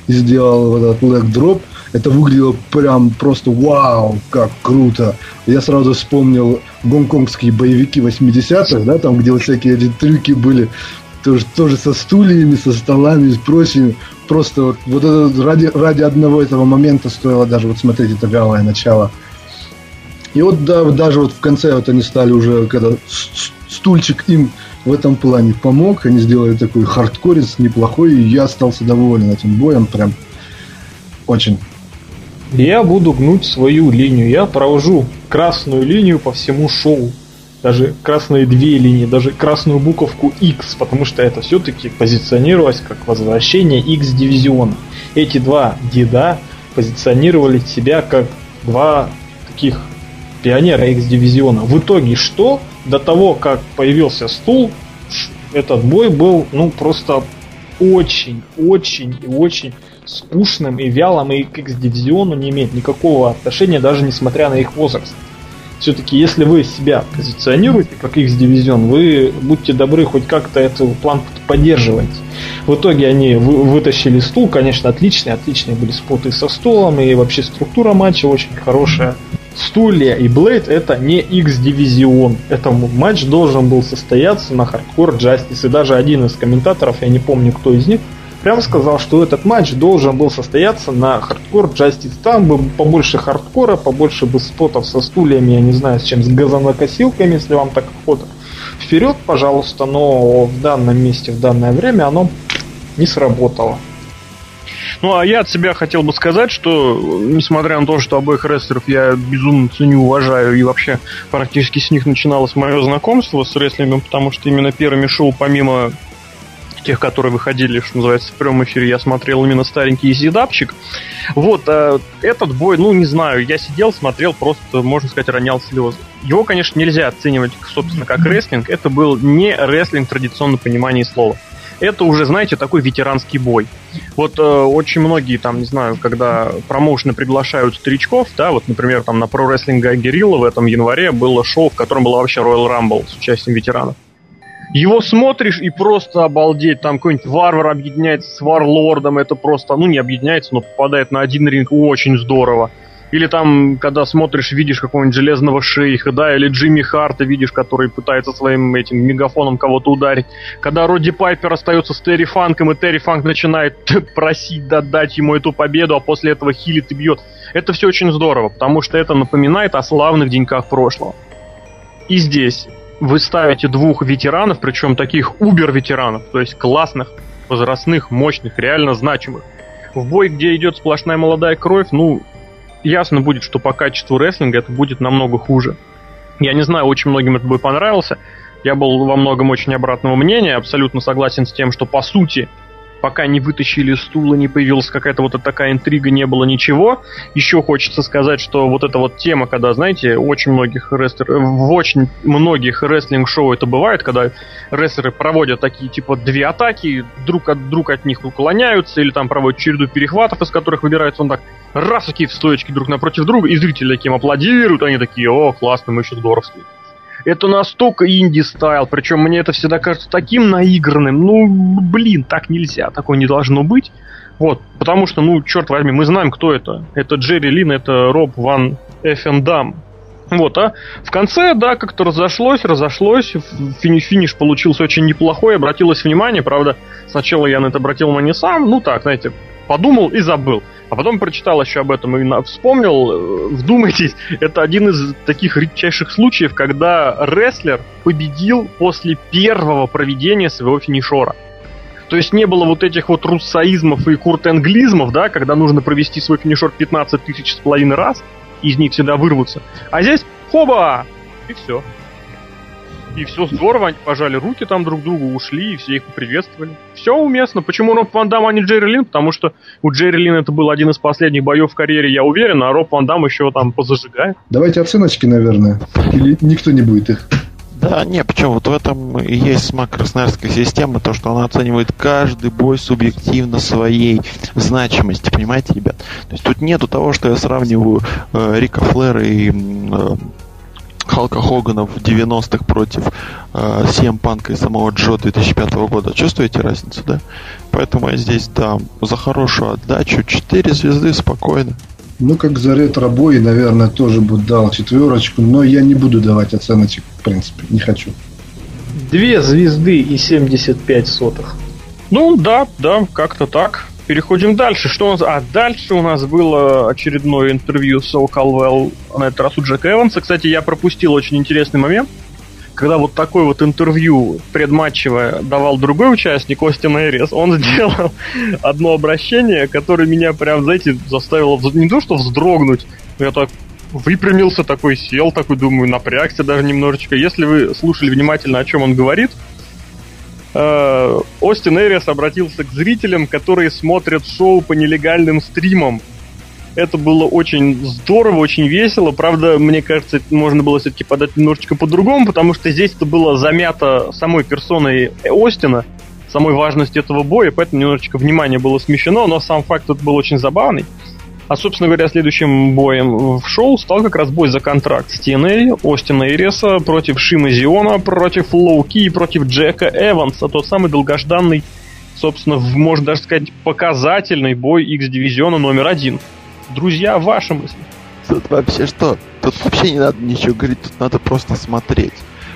и сделал вот этот лэг дроп. Это выглядело прям просто вау, как круто. Я сразу вспомнил гонконгские боевики 80-х, да, там, где вот всякие эти трюки были тоже, тоже со стульями, со столами и прочим. Просто вот, вот это, ради, ради одного этого момента стоило даже вот смотреть это вялое начало. И вот да, даже вот в конце вот они стали уже, когда стульчик им в этом плане помог, они сделали такой хардкорец неплохой, и я остался доволен этим боем, прям очень. Я буду гнуть свою линию, я провожу красную линию по всему шоу даже красные две линии, даже красную буковку X, потому что это все-таки позиционировалось как возвращение X-дивизиона. Эти два деда позиционировали себя как два таких пионера X-дивизиона. В итоге что? До того, как появился стул, этот бой был, ну, просто очень, очень и очень скучным и вялым, и к X-дивизиону не имеет никакого отношения, даже несмотря на их возраст все-таки, если вы себя позиционируете как X-дивизион, вы будьте добры хоть как-то эту планку поддерживать. В итоге они вы, вытащили стул, конечно, отличные, отличные были споты со стулом, и вообще структура матча очень хорошая. Стулья и blade это не X-дивизион. Это матч должен был состояться на Hardcore Justice. И даже один из комментаторов, я не помню кто из них, прям сказал, что этот матч должен был состояться на Hardcore Justice. Там бы побольше хардкора, побольше бы спотов со стульями, я не знаю, с чем, с газонокосилками, если вам так охота. Вперед, пожалуйста, но в данном месте, в данное время оно не сработало. Ну, а я от себя хотел бы сказать, что, несмотря на то, что обоих рестлеров я безумно ценю, уважаю, и вообще практически с них начиналось мое знакомство с рестлингом, потому что именно первыми шоу, помимо тех, которые выходили, что называется, в прямом эфире, я смотрел именно старенький зидапчик. Вот, э, этот бой, ну, не знаю, я сидел, смотрел, просто, можно сказать, ронял слезы. Его, конечно, нельзя оценивать, собственно, как рестлинг. Это был не рестлинг в традиционном понимании слова это уже, знаете, такой ветеранский бой. Вот э, очень многие там, не знаю, когда промоушены приглашают старичков, да, вот, например, там на про рестлинга Герилла в этом январе было шоу, в котором была вообще Royal Rumble с участием ветеранов. Его смотришь и просто обалдеть, там какой-нибудь варвар объединяется с варлордом, это просто, ну не объединяется, но попадает на один ринг, очень здорово. Или там, когда смотришь, видишь какого-нибудь железного шейха, да, или Джимми Харта видишь, который пытается своим этим мегафоном кого-то ударить. Когда Роди Пайпер остается с Терри Фанком, и Терри Фанк начинает (laughs) просить дать ему эту победу, а после этого хилит и бьет. Это все очень здорово, потому что это напоминает о славных деньках прошлого. И здесь вы ставите двух ветеранов, причем таких убер-ветеранов, то есть классных, возрастных, мощных, реально значимых. В бой, где идет сплошная молодая кровь, ну, ясно будет, что по качеству рестлинга это будет намного хуже. Я не знаю, очень многим этот бой понравился. Я был во многом очень обратного мнения, абсолютно согласен с тем, что по сути пока не вытащили стула, не появилась какая-то вот такая интрига, не было ничего. Еще хочется сказать, что вот эта вот тема, когда, знаете, очень многих рестлер, в очень многих рестлинг-шоу это бывает, когда рестлеры проводят такие, типа, две атаки, друг от, друг от них уклоняются, или там проводят череду перехватов, из которых выбирается он так, раз такие в стоечки друг напротив друга, и зрители таким аплодируют, они такие, о, классно, мы еще здоровские. Это настолько инди-стайл, причем мне это всегда кажется таким наигранным. Ну, блин, так нельзя, такое не должно быть. Вот, потому что, ну, черт возьми, мы знаем, кто это. Это Джерри Лин, это Роб Ван Эффендам. Вот, а в конце, да, как-то разошлось, разошлось, финиш, финиш получился очень неплохой, обратилось внимание, правда, сначала я на это обратил внимание сам, ну так, знаете, подумал и забыл. А потом прочитал еще об этом и вспомнил, э, вдумайтесь, (laughs) это один из таких редчайших случаев, когда рестлер победил после первого проведения своего финишора. То есть не было вот этих вот руссоизмов и куртенглизмов, да, когда нужно провести свой финишор 15 тысяч с половиной раз, и из них всегда вырваться. А здесь хоба! И все. И все здорово, они пожали руки там друг другу, ушли, и все их поприветствовали. Все уместно. Почему Роб Ван Дам, а не Джерри Лин? Потому что у Джерри Лин это был один из последних боев в карьере, я уверен, а Роб Ван Дам еще там позажигает. Давайте оценочки, наверное. Или никто не будет их. Да, не, почему вот в этом и есть смак красноярской системы, то, что она оценивает каждый бой субъективно своей значимости, понимаете, ребят? То есть тут нету того, что я сравниваю э, Рика Флера и э, Халка Хогана в 90-х против э, CM Панка и самого Джо 2005 года. Чувствуете разницу, да? Поэтому я здесь дам за хорошую отдачу 4 звезды спокойно. Ну, как за ретро-бой, наверное, тоже бы дал четверочку, но я не буду давать оценочек, в принципе, не хочу. Две звезды и 75 сотых. Ну, да, да, как-то так. Переходим дальше. Что у нас? А дальше у нас было очередное интервью с Сол Калвелл, на этот раз у Джека Эванса. Кстати, я пропустил очень интересный момент, когда вот такое вот интервью предматчевое давал другой участник, Остин Эрис, он (laughs) сделал одно обращение, которое меня прям, знаете, заставило не то что вздрогнуть, я так выпрямился такой, сел такой, думаю, напрягся даже немножечко. Если вы слушали внимательно, о чем он говорит, э, Остин Эрис обратился к зрителям, которые смотрят шоу по нелегальным стримам. Это было очень здорово, очень весело. Правда, мне кажется, можно было все-таки подать немножечко по-другому, потому что здесь это было замято самой персоной Остина, самой важности этого боя, поэтому немножечко внимание было смещено, но сам факт тут был очень забавный. А, собственно говоря, следующим боем в шоу стал как раз бой за контракт с TNA, Остина Иреса против Шима Зиона, против Лоуки и против Джека Эванса, тот самый долгожданный, собственно, можно даже сказать, показательный бой X-дивизиона номер один. Друзья, ваши мысли? Тут вообще что? Тут вообще не надо ничего говорить, тут надо просто смотреть.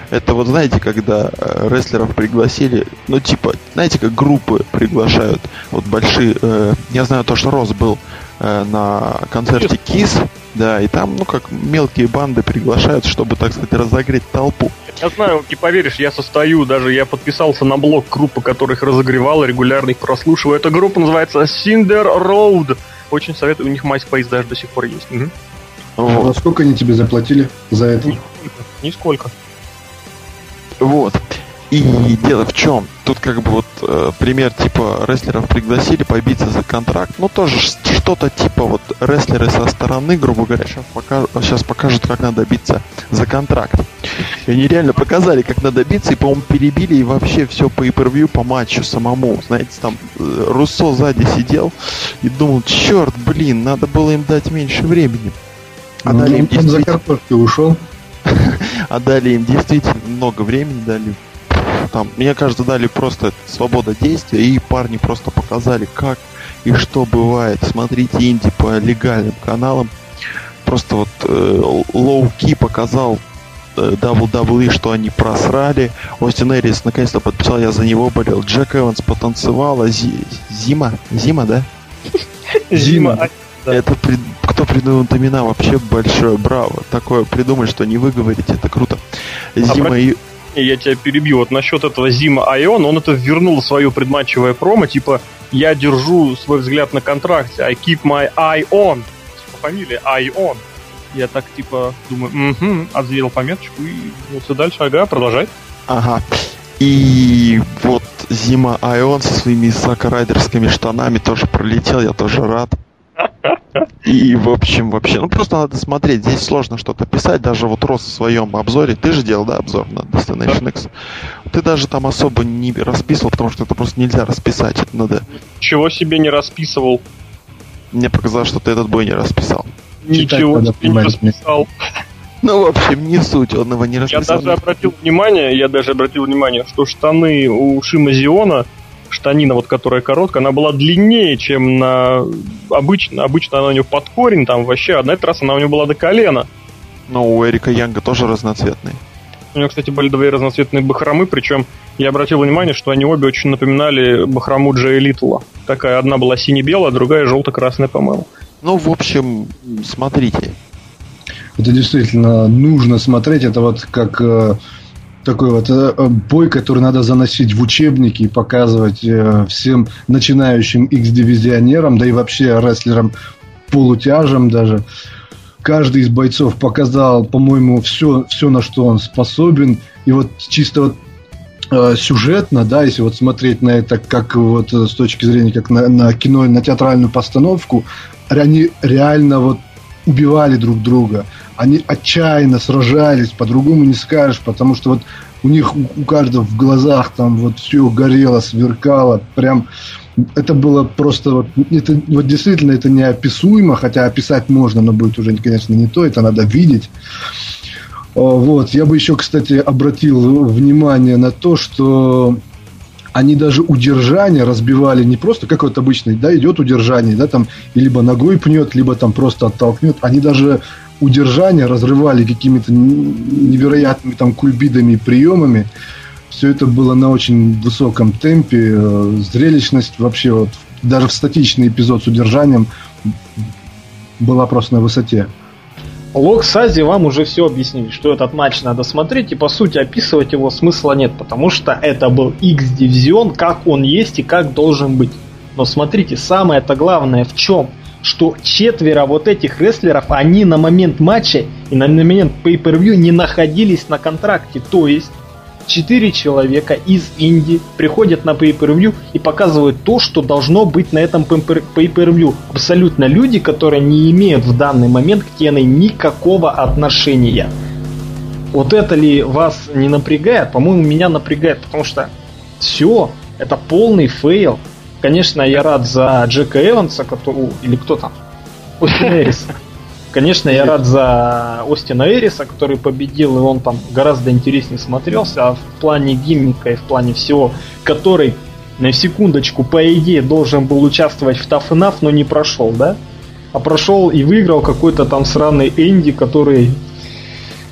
Это вот знаете, когда э, рестлеров пригласили, ну типа, знаете, как группы приглашают, вот большие, э, я знаю то, что Рос был на концерте Кис, да, и там, ну, как мелкие банды приглашают, чтобы, так сказать, разогреть толпу. Я знаю, не поверишь, я состою, даже я подписался на блог группы, которых разогревал, регулярно их прослушиваю. Эта группа называется Cinder Road. Очень советую, у них MySpace даже до сих пор есть. Угу. Вот. А сколько они тебе заплатили за это? Нисколько. Нисколько. Вот. И дело в чем? тут как бы вот э, пример типа рестлеров пригласили побиться за контракт. Ну, тоже что-то типа вот рестлеры со стороны, грубо говоря, сейчас, покажут, сейчас покажут, как надо биться за контракт. И они реально показали, как надо биться, и, по-моему, перебили и вообще все по per по матчу самому. Знаете, там э, Руссо сзади сидел и думал, черт, блин, надо было им дать меньше времени. А ну, дали им действительно... за ушел. (laughs) а дали им действительно много времени, дали там, мне кажется, дали просто свобода действия, и парни просто показали, как и что бывает. Смотрите инди по легальным каналам. Просто вот э, Лоу-Ки показал э, WWE, что они просрали. Остин Эрис наконец-то подписал, я за него болел. Джек Эванс потанцевала. Зи, Зима? Зима, да? (laughs) Зима. Это при, кто придумал имена вообще большое браво. Такое придумать, что не выговорить, это круто. А Зима а и я тебя перебью, вот насчет этого Зима Айон, он это вернул в свое предматчевое промо, типа, я держу свой взгляд на контракте, I keep my eye on. Типа, фамилия Айон. Я так, типа, думаю, угу, отзвел пометочку и двинулся дальше. Ага, продолжай. Ага. И вот Зима Айон со своими сакарайдерскими штанами тоже пролетел, я тоже рад. И, в общем, вообще, ну просто надо смотреть. Здесь сложно что-то писать. Даже вот Рос в своем обзоре, ты же делал, да, обзор на Destination X? Ты даже там особо не расписывал, потому что это просто нельзя расписать. Это надо... Чего себе не расписывал? Мне показалось, что ты этот бой не расписал. Ничего себе не расписал. Ну, в общем, не суть, он его не расписал. Я даже обратил внимание, я даже обратил внимание, что штаны у Шима Зиона штанина, вот которая короткая, она была длиннее, чем на обычно. Обычно она у него под корень, там вообще, а на этот раз она у него была до колена. Ну, у Эрика Янга тоже разноцветные. У него, кстати, были две разноцветные бахромы, причем я обратил внимание, что они обе очень напоминали бахрому Джей Литла. Такая одна была сине-белая, другая желто-красная, по-моему. Ну, в общем, смотрите. Это действительно нужно смотреть. Это вот как э, такой вот э, бой, который надо заносить в учебники и показывать э, всем начинающим X-дивизионерам, да и вообще рестлерам полутяжам даже. Каждый из бойцов показал, по-моему, все, все, на что он способен. И вот чисто вот э, сюжетно, да, если вот смотреть на это как вот с точки зрения как на, на кино, на театральную постановку, они реально вот убивали друг друга. Они отчаянно сражались, по-другому не скажешь, потому что вот у них у каждого в глазах там вот все горело, сверкало, прям это было просто вот, это, вот действительно это неописуемо, хотя описать можно, но будет уже, конечно, не то, это надо видеть. Вот, я бы еще, кстати, обратил внимание на то, что они даже удержание разбивали не просто как вот обычный, да, идет удержание, да, там, и либо ногой пнет, либо там просто оттолкнет. Они даже удержание разрывали какими-то невероятными там кульбидами и приемами. Все это было на очень высоком темпе. Э, зрелищность вообще вот даже в статичный эпизод с удержанием была просто на высоте. Лок Сази вам уже все объяснили, что этот матч надо смотреть, и по сути описывать его смысла нет, потому что это был X-дивизион, как он есть и как должен быть. Но смотрите, самое-то главное в чем? Что четверо вот этих рестлеров, они на момент матча и на момент pay-per-view не находились на контракте. То есть четыре человека из Индии приходят на pay-per-view и показывают то, что должно быть на этом pay-per-view. Абсолютно люди, которые не имеют в данный момент к теной никакого отношения. Вот это ли вас не напрягает? По-моему, меня напрягает, потому что все, это полный fail. Конечно, я рад за Джека Эванса, который, или кто там? Остин Эрис. Конечно, я рад за Остина Эриса, который победил, и он там гораздо интереснее смотрелся. А в плане гиммика и в плане всего, который, на секундочку, по идее, должен был участвовать в Tough Enough, но не прошел, да? А прошел и выиграл какой-то там сраный Энди, который...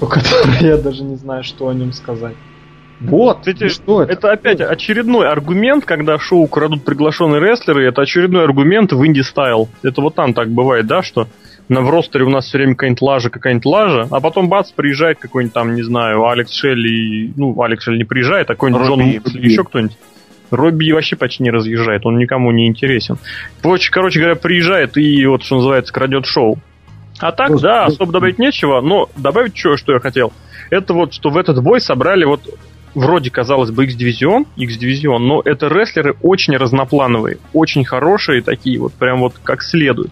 У которого я даже не знаю, что о нем сказать. Вот, Кстати, что это? Это опять очередной аргумент, когда шоу крадут приглашенные рестлеры, это очередной аргумент в indie style. Это вот там так бывает, да, что на в ростере у нас все время какая-нибудь лажа, какая-нибудь лажа, а потом бац, приезжает какой-нибудь там, не знаю, Алекс Шелли, ну, Алекс Шелли не приезжает, а какой-нибудь Джон Мукс или еще кто-нибудь. Робби вообще почти не разъезжает, он никому не интересен. Короче, короче говоря, приезжает и вот, что называется, крадет шоу. А так, Просто... да, особо добавить нечего, но добавить что, что я хотел. Это вот, что в этот бой собрали вот вроде, казалось бы, X-дивизион, X-дивизион, но это рестлеры очень разноплановые, очень хорошие такие, вот прям вот как следует.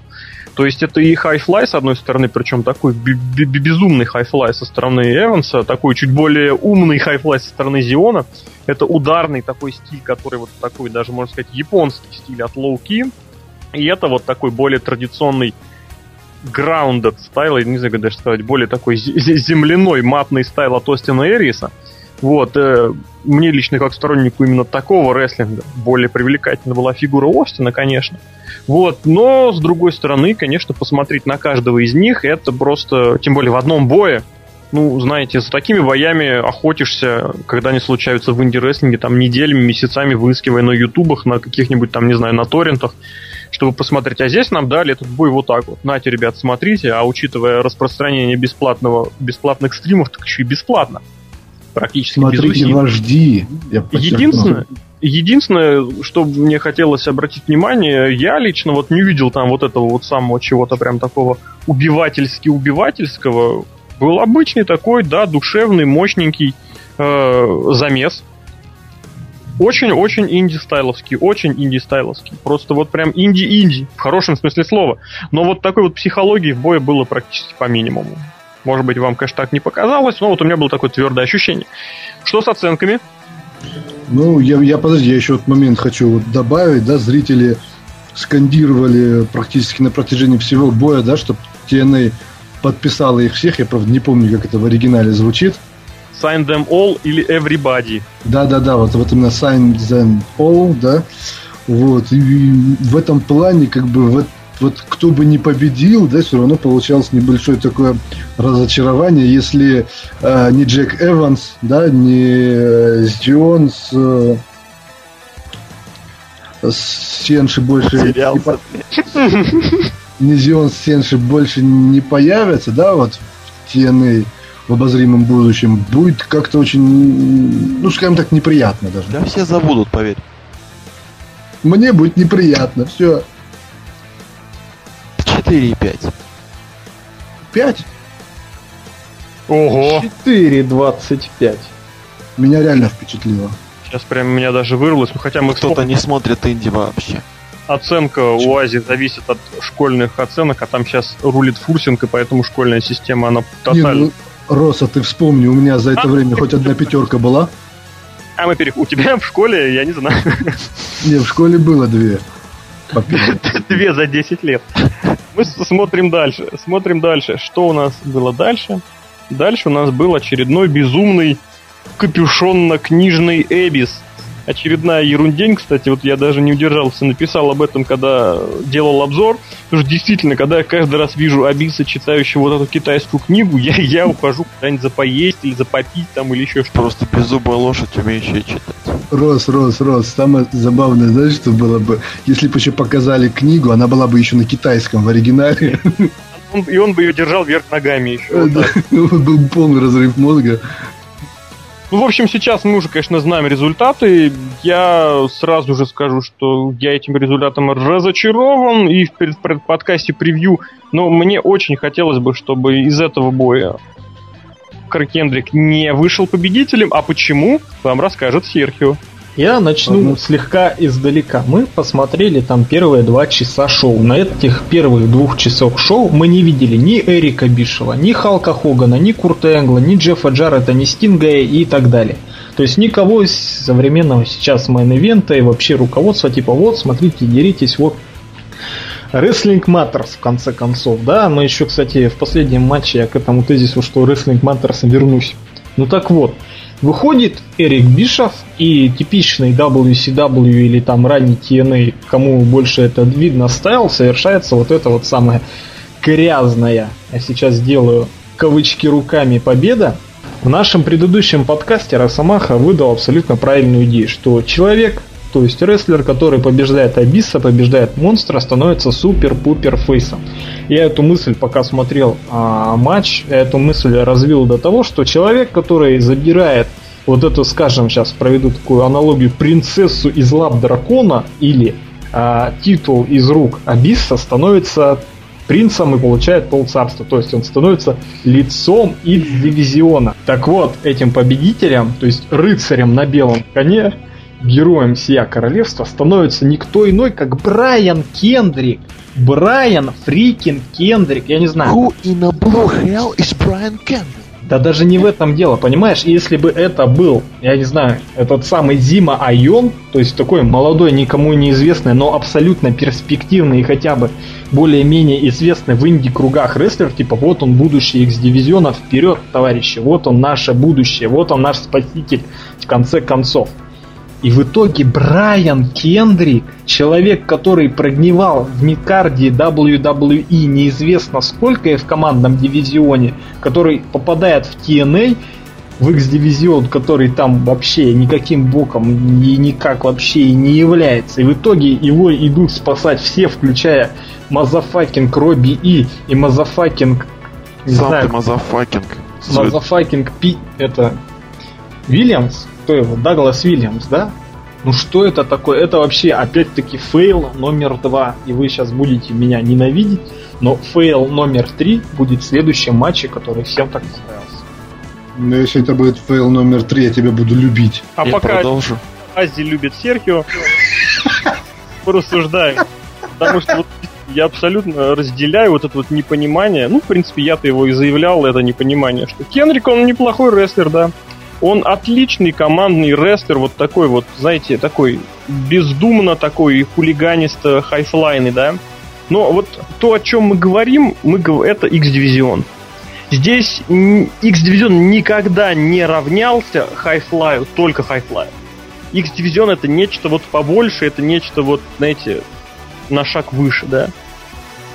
То есть это и хайфлай с одной стороны, причем такой безумный хайфлай со стороны Эванса, такой чуть более умный хайфлай со стороны Зиона. Это ударный такой стиль, который вот такой даже, можно сказать, японский стиль от Key. И это вот такой более традиционный grounded стайл, не знаю, как даже сказать, более такой земляной матный стайл от Остина Эриса. Вот, э, мне лично как стороннику именно такого рестлинга более привлекательна была фигура Остина, конечно. Вот, но с другой стороны, конечно, посмотреть на каждого из них, это просто, тем более в одном бое, ну, знаете, за такими боями охотишься, когда они случаются в инди-рестлинге, там, неделями, месяцами выискивая на ютубах, на каких-нибудь там, не знаю, на торрентах, чтобы посмотреть. А здесь нам дали этот бой вот так вот. Нате, ребят, смотрите, а учитывая распространение бесплатного, бесплатных стримов, так еще и бесплатно. Практически Смотрите без усилий. вожди. Единственное, единственное, что мне хотелось обратить внимание, я лично вот не видел там вот этого вот самого чего-то прям такого убивательски-убивательского. Был обычный такой, да, душевный, мощненький э, замес очень-очень инди-стайловский, очень инди-стайловский. Просто вот прям инди-инди, в хорошем смысле слова. Но вот такой вот психологии в бое было практически по минимуму. Может быть, вам, конечно, так не показалось, но вот у меня было такое твердое ощущение. Что с оценками? Ну, я, я подожди, я еще вот момент хочу вот добавить, да, зрители скандировали практически на протяжении всего боя, да, чтобы TNA подписала их всех, я, правда, не помню, как это в оригинале звучит, Sign them all или everybody. Да-да-да, вот, вот именно sign them all, да. Вот, и в этом плане, как бы, вот, вот кто бы не победил, да, все равно получалось небольшое такое разочарование, если э, не Джек Эванс, да, не э, Джонс, э, Сенши больше не, по... (laughs) не Зион Сенши больше не появятся, да, вот в TNA в обозримом будущем, будет как-то очень, ну, скажем так, неприятно даже. Да все забудут, поверь. Мне будет неприятно, все. 4,5. 5? Ого! 4,25. Меня реально впечатлило. Сейчас прям меня даже вырвалось, ну хотя мы кто-то не смотрит инди вообще. Оценка у Ази зависит от школьных оценок, а там сейчас рулит фурсинг, и поэтому школьная система, она тотально... Не, ну, Роса, ты вспомни, у меня за это а? время хоть одна пятерка была? А мы перех... У тебя в школе, я не знаю. Не, в школе было две. Две за 10 лет. Мы смотрим дальше. Смотрим дальше. Что у нас было дальше? Дальше у нас был очередной безумный капюшонно-книжный Эбис очередная ерундень, кстати, вот я даже не удержался, написал об этом, когда делал обзор, потому что действительно, когда я каждый раз вижу Абиса, читающего вот эту китайскую книгу, я, я ухожу куда-нибудь за поесть или за попить там или еще что-то. Просто беззубая лошадь, умеющая читать. Рос, Рос, Рос, самое забавное, знаешь, что было бы, если бы еще показали книгу, она была бы еще на китайском в оригинале. и он бы ее держал вверх ногами еще. Вот да, (laughs) был полный разрыв мозга. Ну, в общем, сейчас мы уже, конечно, знаем результаты. Я сразу же скажу, что я этим результатом разочарован. И в подкасте превью, но мне очень хотелось бы, чтобы из этого боя Кракендрик не вышел победителем. А почему, вам расскажет Серхио. Я начну ага. слегка издалека. Мы посмотрели там первые два часа шоу. На этих первых двух часов шоу мы не видели ни Эрика Бишева, ни Халка Хогана, ни Курта Энгла, ни Джеффа Джаррета, ни Стинга и так далее. То есть никого из современного сейчас мейн-ивента и вообще руководства типа вот, смотрите, деритесь, вот Wrestling Matters, в конце концов, да, но еще, кстати, в последнем матче я к этому тезису, что Wrestling Matters вернусь. Ну так вот, Выходит Эрик Бишов и типичный WCW или там ранний TNA, кому больше это видно, style, совершается вот это вот самое грязная, я сейчас сделаю кавычки руками, победа. В нашем предыдущем подкасте Росомаха выдал абсолютно правильную идею, что человек то есть рестлер, который побеждает Абисса, побеждает монстра, становится супер-пупер фейсом. Я эту мысль, пока смотрел а, матч, эту мысль развил до того, что человек, который забирает вот эту, скажем, сейчас проведу такую аналогию, принцессу из лап дракона или а, титул из рук Абисса становится принцем и получает полцарства. То есть он становится лицом X-дивизиона. Так вот, этим победителем, то есть рыцарем на белом коне, героем сия королевства становится никто иной, как Брайан Кендрик. Брайан фрикин Кендрик, я не знаю. Who in a blue hell is Brian Kendrick? Да даже не в этом дело, понимаешь? Если бы это был, я не знаю, этот самый Зима Айон, то есть такой молодой, никому неизвестный, но абсолютно перспективный и хотя бы более-менее известный в инди-кругах рестлер, типа вот он будущий X-дивизиона, вперед, товарищи, вот он наше будущее, вот он наш спаситель в конце концов. И в итоге Брайан Кендрик, человек, который прогнивал в мидкарде WWE неизвестно сколько и в командном дивизионе, который попадает в TNA, в X-дивизион, который там вообще никаким боком и никак вообще и не является. И в итоге его идут спасать все, включая Motherfucking Робби И и motherfucking... Не Сам знаю, Motherfucking. Motherfucking Пи... Это... Вильямс? Кто его, Даглас Вильямс, да? Ну что это такое? Это вообще опять-таки fail номер два. И вы сейчас будете меня ненавидеть, но fail номер три будет в следующем матче, который всем так понравился. Ну если это будет fail номер три, я тебя буду любить. А я пока продолжу. Ази любит Серхио, порассуждаем. Потому что вот я абсолютно разделяю вот это вот непонимание. Ну, в принципе, я-то его и заявлял, это непонимание, что Кенрик, он неплохой рестлер, да. Он отличный командный рестлер, вот такой вот, знаете, такой бездумно такой хулиганисто хайфлайный, да. Но вот то, о чем мы говорим, мы, это X-дивизион. Здесь X-дивизион никогда не равнялся хайфлаю, только хайфлаю. X-дивизион это нечто вот побольше, это нечто вот, знаете, на шаг выше, да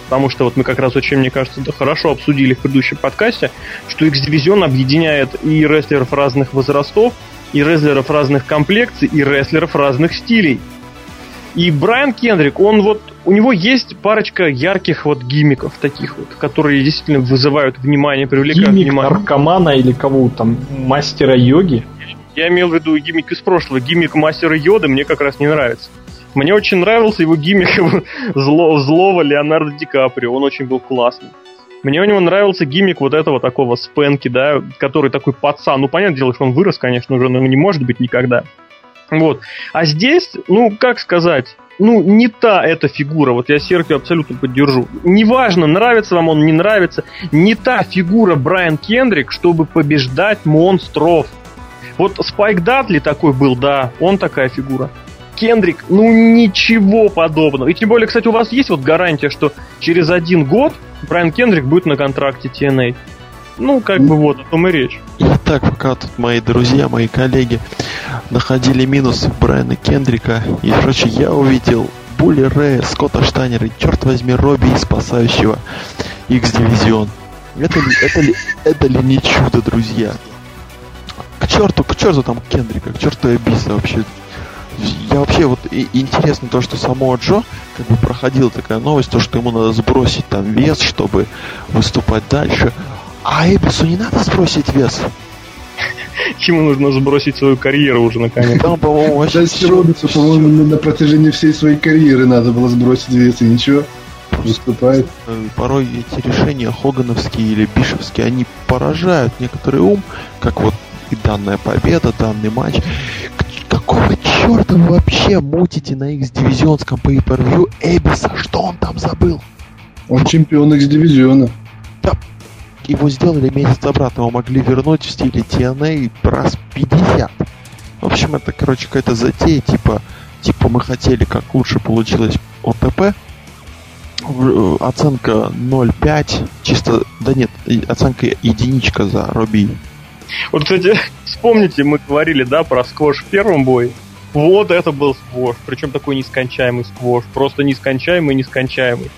потому что вот мы как раз очень, мне кажется, да, хорошо обсудили в предыдущем подкасте, что X-дивизион объединяет и рестлеров разных возрастов, и рестлеров разных комплекций, и рестлеров разных стилей. И Брайан Кендрик, он вот, у него есть парочка ярких вот гиммиков таких вот, которые действительно вызывают внимание, привлекают Гиммик внимание. наркомана или кого там, мастера йоги? Я имел в виду гиммик из прошлого. Гиммик мастера йоды мне как раз не нравится. Мне очень нравился его гиммик зло, злого Леонардо Ди Каприо. Он очень был классный. Мне у него нравился гиммик вот этого такого Спенки, да, который такой пацан. Ну, понятное дело, что он вырос, конечно, уже, но не может быть никогда. Вот. А здесь, ну, как сказать, ну, не та эта фигура. Вот я Серхио абсолютно поддержу. Неважно, нравится вам он, не нравится. Не та фигура Брайан Кендрик, чтобы побеждать монстров. Вот Спайк Датли такой был, да, он такая фигура. Кендрик, ну ничего подобного. И тем более, кстати, у вас есть вот гарантия, что через один год Брайан Кендрик будет на контракте TNA. Ну, как бы вот, о том и речь. Итак, пока тут мои друзья, мои коллеги находили минусы Брайана Кендрика, и, короче, я увидел Булли Рэя, Скотта Штайнера и, черт возьми, Робби, спасающего X-дивизион. Это ли, это ли, это ли не чудо, друзья? К черту, к черту там Кендрика, к черту Эбиса вообще я вообще вот и, интересно то, что само Джо как бы проходила такая новость, то, что ему надо сбросить там вес, чтобы выступать дальше. А Эбису не надо сбросить вес. Ему нужно сбросить свою карьеру уже наконец. Там, по-моему, вообще... Да, Робинсу, по-моему, на протяжении всей своей карьеры надо было сбросить вес, и ничего выступает. Э, порой эти решения хогановские или бишевские, они поражают некоторый ум, как вот и данная победа, данный матч. Какого черта вы вообще мутите на X-дивизионском pay-per-view Эбиса? Что он там забыл? Он чемпион X-дивизиона. Да, его сделали месяц обратно, его могли вернуть в стиле TNA раз 50. В общем, это, короче, какая-то затея, типа, типа мы хотели, как лучше получилось ОТП, э, оценка 0.5, чисто, да нет, оценка единичка за Робби. Вот, кстати, (laughs) вспомните, мы говорили, да, про сквош в первом бое. Вот это был сквош, причем такой нескончаемый сквош, просто нескончаемый, нескончаемый.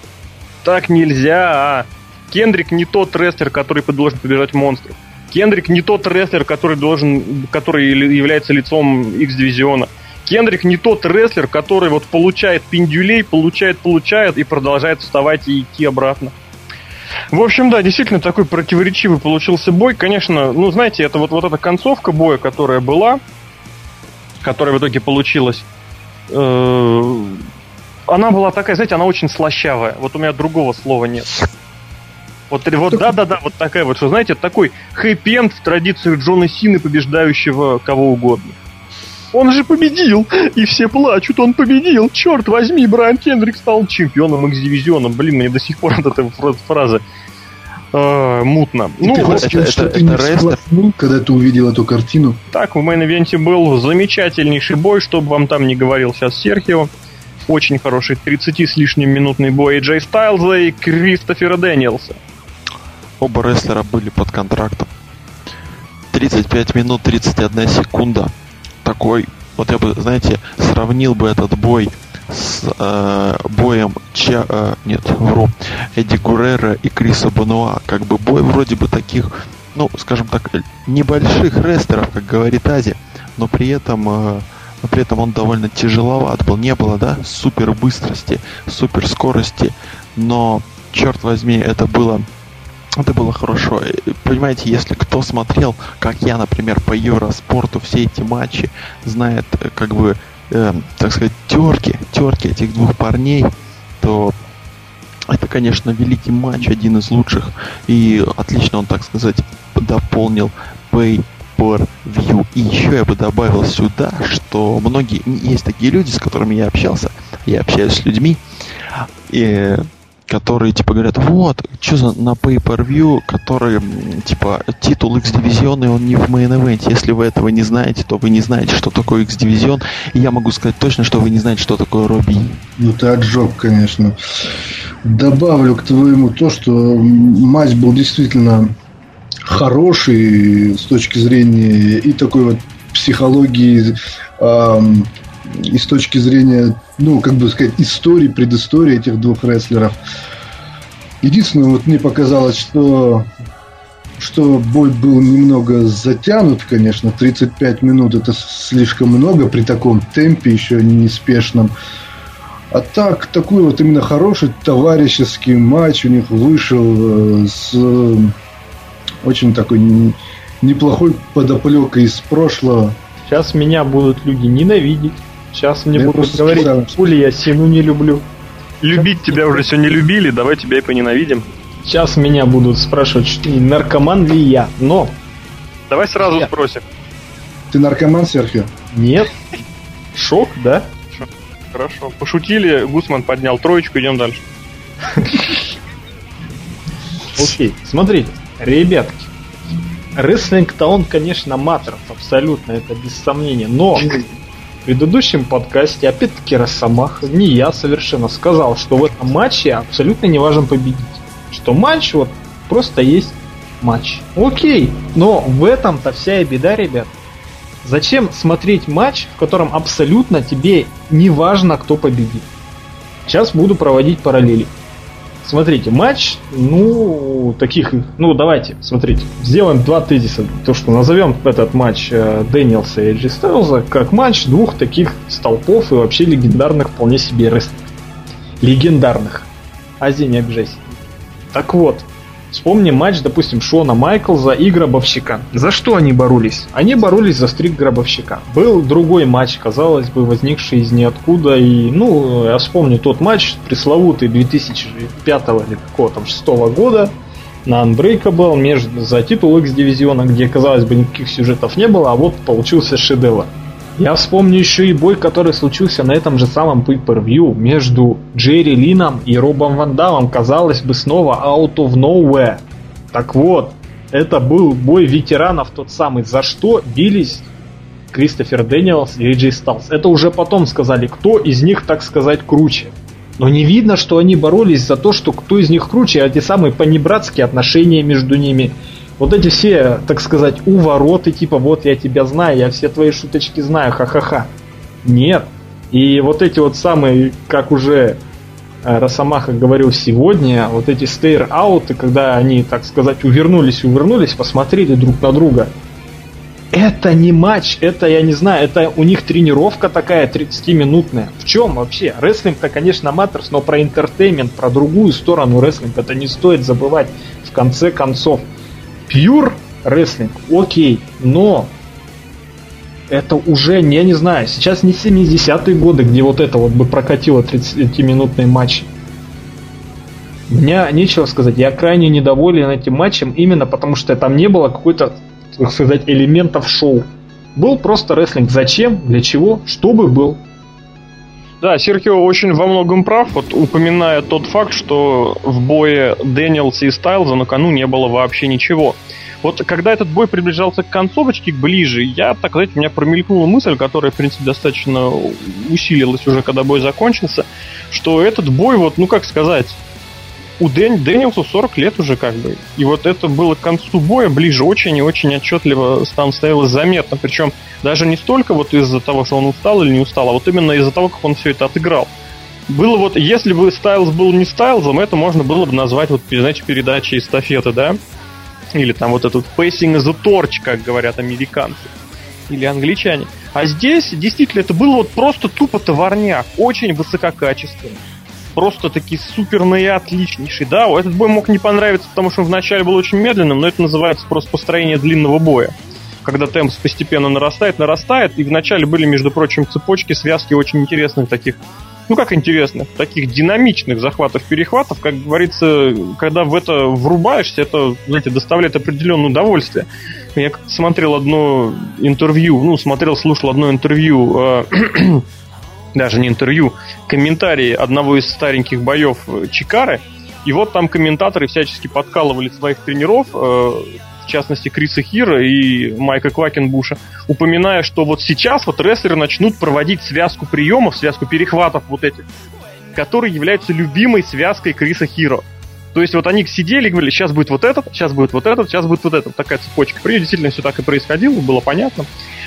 Так нельзя, а. Кендрик не тот рестлер, который должен побежать монстров. Кендрик не тот рестлер, который должен, который является лицом X-дивизиона. Кендрик не тот рестлер, который вот получает пиндюлей, получает, получает и продолжает вставать и идти обратно. В общем, да, действительно такой противоречивый получился бой. Конечно, ну, знаете, это вот, вот эта концовка боя, которая была, которая в итоге получилась, э, она была такая, знаете, она очень слащавая. Вот у меня другого слова нет. Вот, вот да-да-да, вот такая вот, что, знаете, такой хэппи в традициях Джона Сины, побеждающего кого угодно. Он же победил, и все плачут, он победил. Черт возьми, Брайан Кендрик стал чемпионом X-дивизиона. Блин, мне до сих пор (laughs) вот эта фраза э, мутно. И ну, ты вот, это, что это, ты это не всплакнул, когда ты увидел эту картину? Так, в main event е был замечательнейший бой, чтобы вам там не говорил сейчас Серхио. Очень хороший 30 с лишним минутный бой Эй Джей Стайлза и Кристофера Дэниелса. Оба рестлера были под контрактом. 35 минут 31 секунда. Такой, вот я бы, знаете, сравнил бы этот бой с э, боем Ча, э, нет, вру, Эдди Гурера и Криса Бануа. Как бы бой вроде бы таких, ну, скажем так, небольших рестлеров, как говорит Ази, но при этом э, но при этом он довольно тяжеловат был. Не было, да, супер быстрости, супер скорости, но, черт возьми, это было это было хорошо. Понимаете, если кто смотрел, как я, например, по Евроспорту все эти матчи, знает, э, как бы, э, так сказать, терки, терки этих двух парней, то это, конечно, великий матч, один из лучших. И отлично он, так сказать, дополнил Pay per view. И еще я бы добавил сюда, что многие есть такие люди, с которыми я общался, я общаюсь с людьми, и которые типа говорят, вот, что за на pay-per-view, который типа титул X-дивизиона, он не в main event. Если вы этого не знаете, то вы не знаете, что такое X-дивизион. И я могу сказать точно, что вы не знаете, что такое Робби. Ну ты отжег, конечно. Добавлю к твоему то, что матч был действительно хороший с точки зрения и такой вот психологии, эм, и с точки зрения, ну, как бы сказать, истории, предыстории этих двух рестлеров. Единственное, вот мне показалось, что что бой был немного затянут, конечно, 35 минут это слишком много при таком темпе, еще неспешном. А так, такой вот именно хороший товарищеский матч у них вышел э, с очень такой неплохой подоплекой из прошлого. Сейчас меня будут люди ненавидеть. Сейчас мне я будут говорить, хули я Сину не люблю. Любить тебя уже все не любили, давай тебя и поненавидим. Сейчас меня будут спрашивать, что, наркоман ли я, но... Давай сразу я. спросим. Ты наркоман, Серхио? Нет. Шок, да? Хорошо. Пошутили, Гусман поднял троечку, идем дальше. Окей, смотрите, ребятки. Рестлинг-то он, конечно, матеров, абсолютно, это без сомнения. Но в предыдущем подкасте, опять-таки, Росомах, не я совершенно, сказал, что в этом матче абсолютно не важен победитель. Что матч вот просто есть матч. Окей, но в этом-то вся и беда, ребят. Зачем смотреть матч, в котором абсолютно тебе не важно, кто победит? Сейчас буду проводить параллели. Смотрите, матч, ну, таких, ну, давайте, смотрите, сделаем два тезиса. То, что назовем этот матч э, Дэниелса и Эджи Стайлза как матч двух таких столпов и вообще легендарных вполне себе рестлеров. Легендарных. Азия, не обижайся. Так вот, Вспомни матч, допустим, Шона Майклза и Гробовщика. За что они боролись? Они боролись за стрик Гробовщика. Был другой матч, казалось бы, возникший из ниоткуда. И, ну, я вспомню тот матч, пресловутый 2005 или какого там, 6 года на Unbreakable между, за титул X-дивизиона, где, казалось бы, никаких сюжетов не было, а вот получился шедевр. Я вспомню еще и бой, который случился на этом же самом pay-per-view между Джерри Лином и Робом Ван Дамом, казалось бы, снова out of nowhere. Так вот, это был бой ветеранов тот самый, за что бились Кристофер Дэниелс и Эй Джей Стайлз. Это уже потом сказали, кто из них, так сказать, круче. Но не видно, что они боролись за то, что кто из них круче, а те самые панибратские отношения между ними – вот эти все, так сказать, увороты, типа вот я тебя знаю, я все твои шуточки знаю, ха-ха-ха. Нет. И вот эти вот самые, как уже э, Росомаха говорил сегодня, вот эти stare-out ы, когда они, так сказать, увернулись, увернулись, посмотрели друг на друга. Это не матч, это, я не знаю, это у них тренировка такая 30-минутная. В чем вообще? Рестлинг-то, конечно, matters, но про entertainment, про другую сторону рестлинга это не стоит забывать в конце концов. Pure рестлинг, окей, но это уже, я не знаю, сейчас не 70-е годы, где вот это вот бы прокатило 30-минутные матчи. Мне нечего сказать, я крайне недоволен этим матчем, именно потому что там не было какой-то, так сказать, элементов шоу. Был просто рестлинг. Зачем? Для чего? Чтобы был. Да, Серхио очень во многом прав, вот упоминая тот факт, что в бое Дэниелса и Стайлза на кону не было вообще ничего. Вот когда этот бой приближался к концовочке, ближе, я, так сказать, у меня промелькнула мысль, которая, в принципе, достаточно усилилась уже, когда бой закончился, что этот бой, вот, ну как сказать, у Дэн, Дэниелсу 40 лет уже как бы. И вот это было к концу боя ближе очень и очень отчетливо там становилось заметно. Причем даже не столько вот из-за того, что он устал или не устал, а вот именно из-за того, как он все это отыграл. Было вот, если бы Стайлз был не Стайлзом, это можно было бы назвать вот, знаете, передачей эстафеты, да? Или там вот этот passing the torch, как говорят американцы. Или англичане. А здесь действительно это было вот просто тупо товарняк. Очень высококачественный. Просто таки суперный отличнейший. Да, этот бой мог не понравиться, потому что он вначале был очень медленным, но это называется просто построение длинного боя. Когда темп постепенно нарастает, нарастает, и вначале были, между прочим, цепочки, связки очень интересных таких ну как интересно, таких динамичных захватов-перехватов, как говорится, когда в это врубаешься, это, знаете, доставляет определенное удовольствие. Я смотрел одно интервью, ну, смотрел, слушал одно интервью, э, (clears throat) даже не интервью, комментарии одного из стареньких боев Чикары, и вот там комментаторы всячески подкалывали своих тренеров, э, в частности Криса Хира и Майка Квакенбуша, упоминая, что вот сейчас вот рестлеры начнут проводить связку приемов, связку перехватов вот этих, которые являются любимой связкой Криса Хиро. То есть вот они сидели и говорили, сейчас будет вот этот, сейчас будет вот этот, сейчас будет вот этот. Такая цепочка. При действительно все так и происходило, было понятно.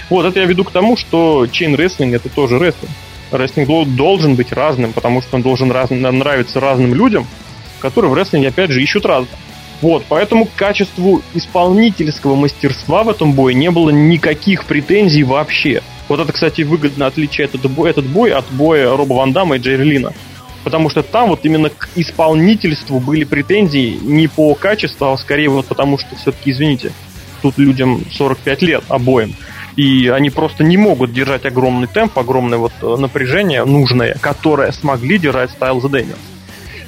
Вот это я веду к тому, что чейн рестлинг это тоже рестлинг. Рестлинг должен быть разным, потому что он должен раз, нравиться разным людям, которые в рестлинге, опять же, ищут разное. Вот, поэтому к качеству исполнительского мастерства в этом бое не было никаких претензий вообще. Вот это, кстати, выгодно отличает этот бой, этот бой от боя Роба Ван Дамма и Джерри. Потому что там вот именно к исполнительству были претензии не по качеству, а скорее вот потому что все-таки, извините, тут людям 45 лет обоим. И они просто не могут держать огромный темп, огромное вот э, напряжение нужное, которое смогли держать Стайлз и Дэниелс.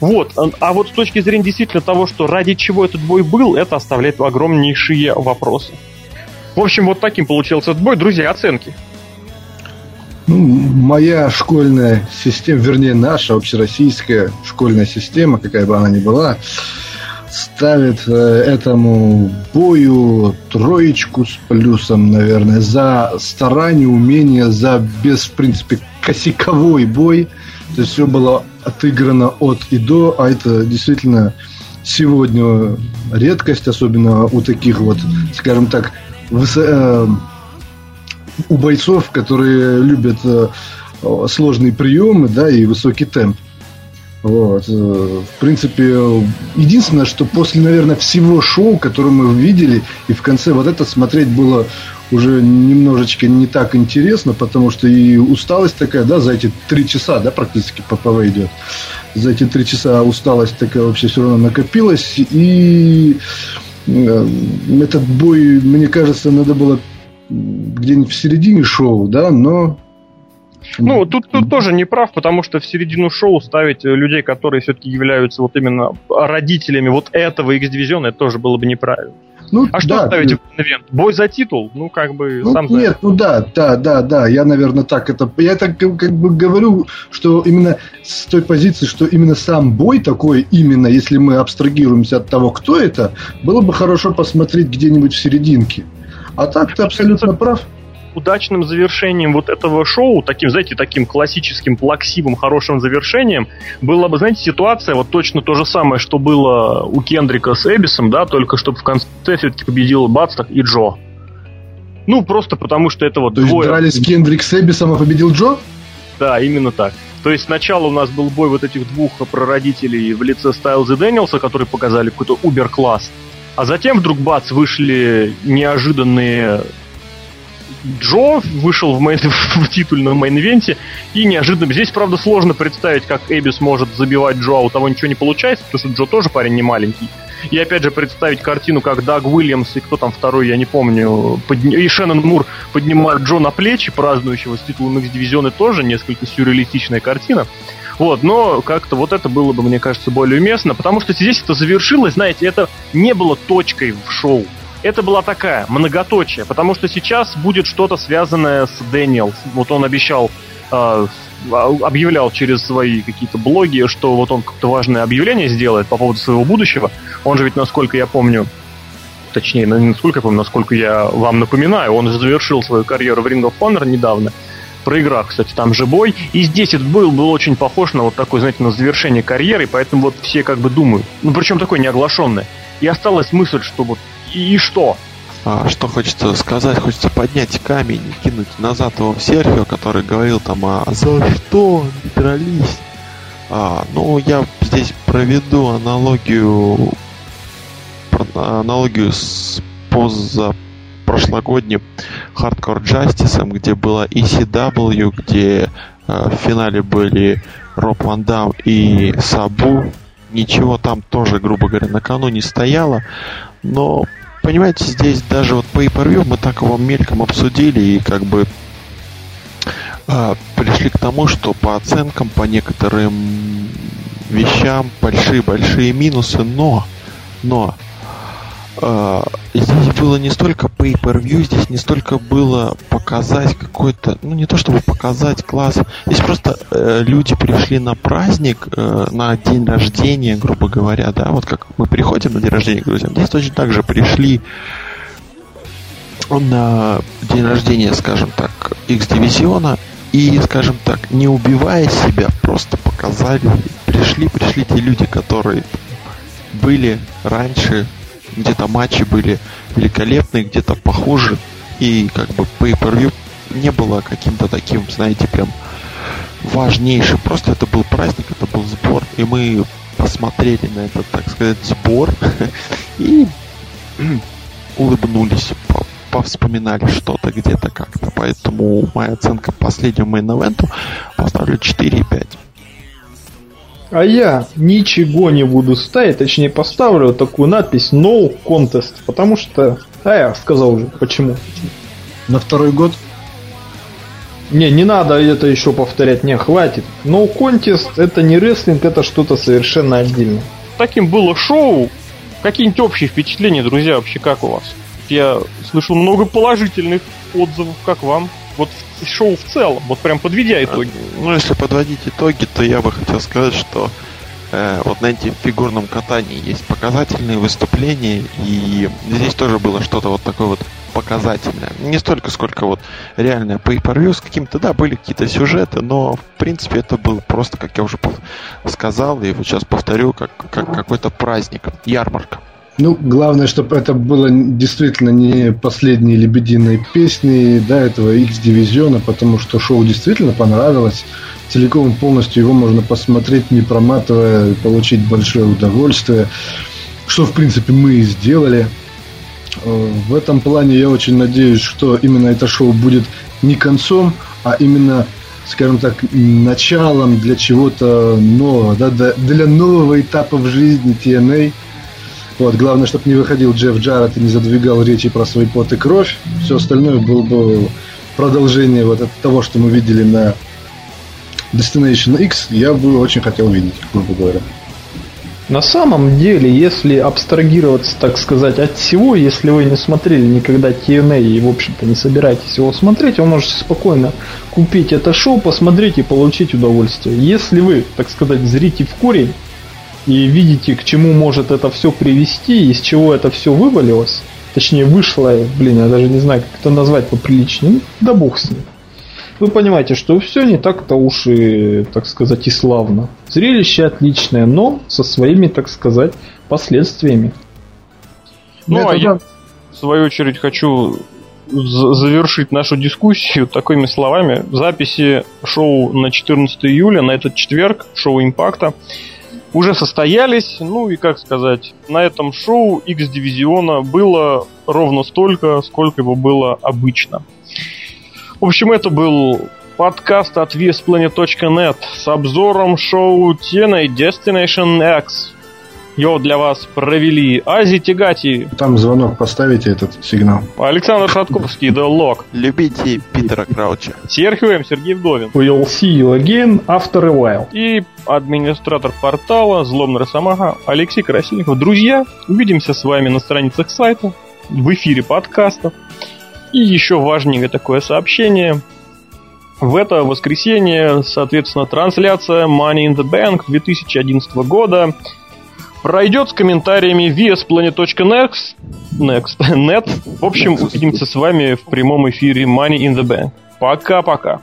Вот. А вот с точки зрения действительно того, что ради чего этот бой был, это оставляет огромнейшие вопросы. В общем, вот таким получился этот бой. Друзья, оценки. Ну, моя школьная система, вернее, наша общероссийская школьная система, какая бы она ни была, ставит э, этому бою троечку с плюсом, наверное, за старание, умение, за без, в принципе, косяковой бой. То есть все было отыграно от и до, а это действительно сегодня редкость, особенно у таких вот, скажем так, высо... Э, у бойцов, которые любят э, сложные приемы, да, и высокий темп. Вот. Э, в принципе, единственное, что после, наверное, всего шоу, которое мы видели, и в конце вот это смотреть было уже немножечко не так интересно, потому что и усталость такая, да, за эти три часа, да, практически ППВ идет. За эти три часа усталость такая вообще все равно накопилась. И э, этот бой, мне кажется, надо было где-нибудь в середине шоу, да, но ну, тут, тут тоже не прав, потому что в середину шоу ставить людей, которые все-таки являются вот именно родителями вот этого X-дивизиона, это тоже было бы неправильно. Ну, а что да, ставите в ивент? Бой за титул? Ну, как бы, ну, сам Нет, ну да, да, да, да. Я, наверное, так это... Я так как бы говорю, что именно с той позиции, что именно сам бой такой, именно если мы абстрагируемся от того, кто это, было бы хорошо посмотреть где-нибудь в серединке. А так ты абсолютно прав удачным завершением вот этого шоу, таким, знаете, таким классическим, плаксивым, хорошим завершением, была бы, знаете, ситуация, вот точно то же самое, что было у Кендрика с Эбисом, да, только чтобы в конце все-таки победил Бадстах и Джо. Ну, просто потому что это вот То двое... есть дрались Кендрик с Эбисом, а победил Джо? Да, именно так. То есть сначала у нас был бой вот этих двух прародителей в лице Стайлза и Дэниелса, которые показали какой-то убер-класс. А затем вдруг бац, вышли неожиданные Джо вышел в, main, (laughs) в титульном main event е, и неожиданно... Здесь, правда, сложно представить, как Эбисс может забивать Джо, а у того ничего не получается, потому что Джо тоже парень не маленький. И опять же представить картину, как Даг Уильямс и кто там второй, я не помню, подня... и Шеннон Мур поднимают Джо на плечи, празднующего с титулом X-дивизиона тоже несколько сюрреалистичная картина. Вот, но как-то вот это было бы, мне кажется, более уместно, потому что здесь это завершилось, знаете, это не было точкой в шоу. Это была такая, многоточие, потому что сейчас будет что-то связанное с Дэниелс. Вот он обещал э, объявлял через свои какие-то блоги, что вот он как-то важное объявление сделает по поводу своего будущего. Он же ведь, насколько я помню, точнее, не насколько я помню, насколько я вам напоминаю, он завершил свою карьеру в Ring of Honor недавно проиграв, кстати, там же бой. И здесь этот бой был очень похож на вот такой, знаете, на завершение карьеры, поэтому вот все как бы думают. Ну, причем такой неоглашенный. И осталась мысль, что вот и, и что? А, что хочется сказать? Хочется поднять камень и кинуть назад его в Серхио, который говорил там, а за что дрались? А, ну, я здесь проведу аналогию аналогию с поза прошлогодним Hardcore Justice, где была ECW, где э, в финале были Роб Ван Дам и Сабу. Ничего там тоже, грубо говоря, на кону не стояло. Но, понимаете, здесь даже вот по per мы так его мельком обсудили и как бы э, пришли к тому, что по оценкам, по некоторым вещам большие-большие минусы, но, но здесь было не столько pay-per-view, здесь не столько было показать какой-то, ну не то чтобы показать класс, здесь просто э, люди пришли на праздник, э, на день рождения, грубо говоря, да, вот как мы приходим на день рождения к друзьям, здесь точно так же пришли на день рождения, скажем так, X-дивизиона, и, скажем так, не убивая себя, просто показали, пришли, пришли те люди, которые были раньше где-то матчи были великолепные, где-то похуже. И как бы pay-per-view не было каким-то таким, знаете, прям важнейшим. Просто это был праздник, это был сбор. И мы посмотрели на этот, так сказать, сбор (laughs) и (clears throat) улыбнулись, повспоминали что-то где-то как-то. Поэтому моя оценка последнему мейн-эвенту поставлю 4,5. А я ничего не буду ставить, точнее поставлю вот такую надпись No Contest, потому что... А я сказал уже, почему. На второй год? Не, не надо это еще повторять, не, хватит. No Contest это не рестлинг, это что-то совершенно отдельное. Таким было шоу. Какие-нибудь общие впечатления, друзья, вообще как у вас? Я слышал много положительных отзывов, как вам? Вот шоу в целом, вот прям подведя итоги. Ну, если подводить итоги, то я бы хотел сказать, что э, вот на этим фигурном катании есть показательные выступления, и здесь тоже было что-то вот такое вот показательное. Не столько, сколько вот реальное pay per с каким-то, да, были какие-то сюжеты, но в принципе это был просто, как я уже сказал, и вот сейчас повторю, как, как какой-то праздник, ярмарка. Ну, главное, чтобы это было действительно не последние лебединые песни да, этого X-дивизиона, потому что шоу действительно понравилось. Целиком полностью его можно посмотреть, не проматывая, получить большое удовольствие. Что, в принципе, мы и сделали. Э, в этом плане я очень надеюсь, что именно это шоу будет не концом, а именно скажем так, началом для чего-то нового, да, для нового этапа в жизни TNA – вот, главное, чтобы не выходил Джефф Джаред и не задвигал речи про свой пот и кровь. Все остальное было бы продолжение вот от того, что мы видели на Destination X, я бы очень хотел видеть, грубо говоря. На самом деле, если абстрагироваться, так сказать, от всего, если вы не смотрели никогда TNA и, в общем-то, не собираетесь его смотреть, вы можете спокойно купить это шоу, посмотреть и получить удовольствие. Если вы, так сказать, зрите в корень, и видите, к чему может это все привести, из чего это все вывалилось, точнее вышло, блин, я даже не знаю, как это назвать поприличнее, ну, да бог с ним. Вы понимаете, что все не так-то уж и, так сказать, и славно. Зрелище отличное, но со своими, так сказать, последствиями. Ну, это а я, в свою очередь, хочу завершить нашу дискуссию такими словами. Записи шоу на 14 июля, на этот четверг, шоу «Импакта», уже состоялись. Ну и как сказать, на этом шоу X-дивизиона было ровно столько, сколько его было обычно. В общем, это был подкаст от VSPlanet.net с обзором шоу TNA Destination X. Его для вас провели Ази Тигати, Там звонок поставите этот сигнал. Александр Шатковский, The Lock, Любите Питера Крауча. Серхио М. Сергей Вдовин We'll see you again after a while. и администратор портала Злобный Росомаха Алексей Красильников. Друзья, увидимся с вами на страницах сайта, в эфире подкаста. И еще важнее такое сообщение. В это воскресенье, соответственно, трансляция Money in the Bank 2011 года пройдет с комментариями vsplanet.net. Next, (laughs) net. В общем, увидимся с вами в прямом эфире Money in the Bank. Пока-пока.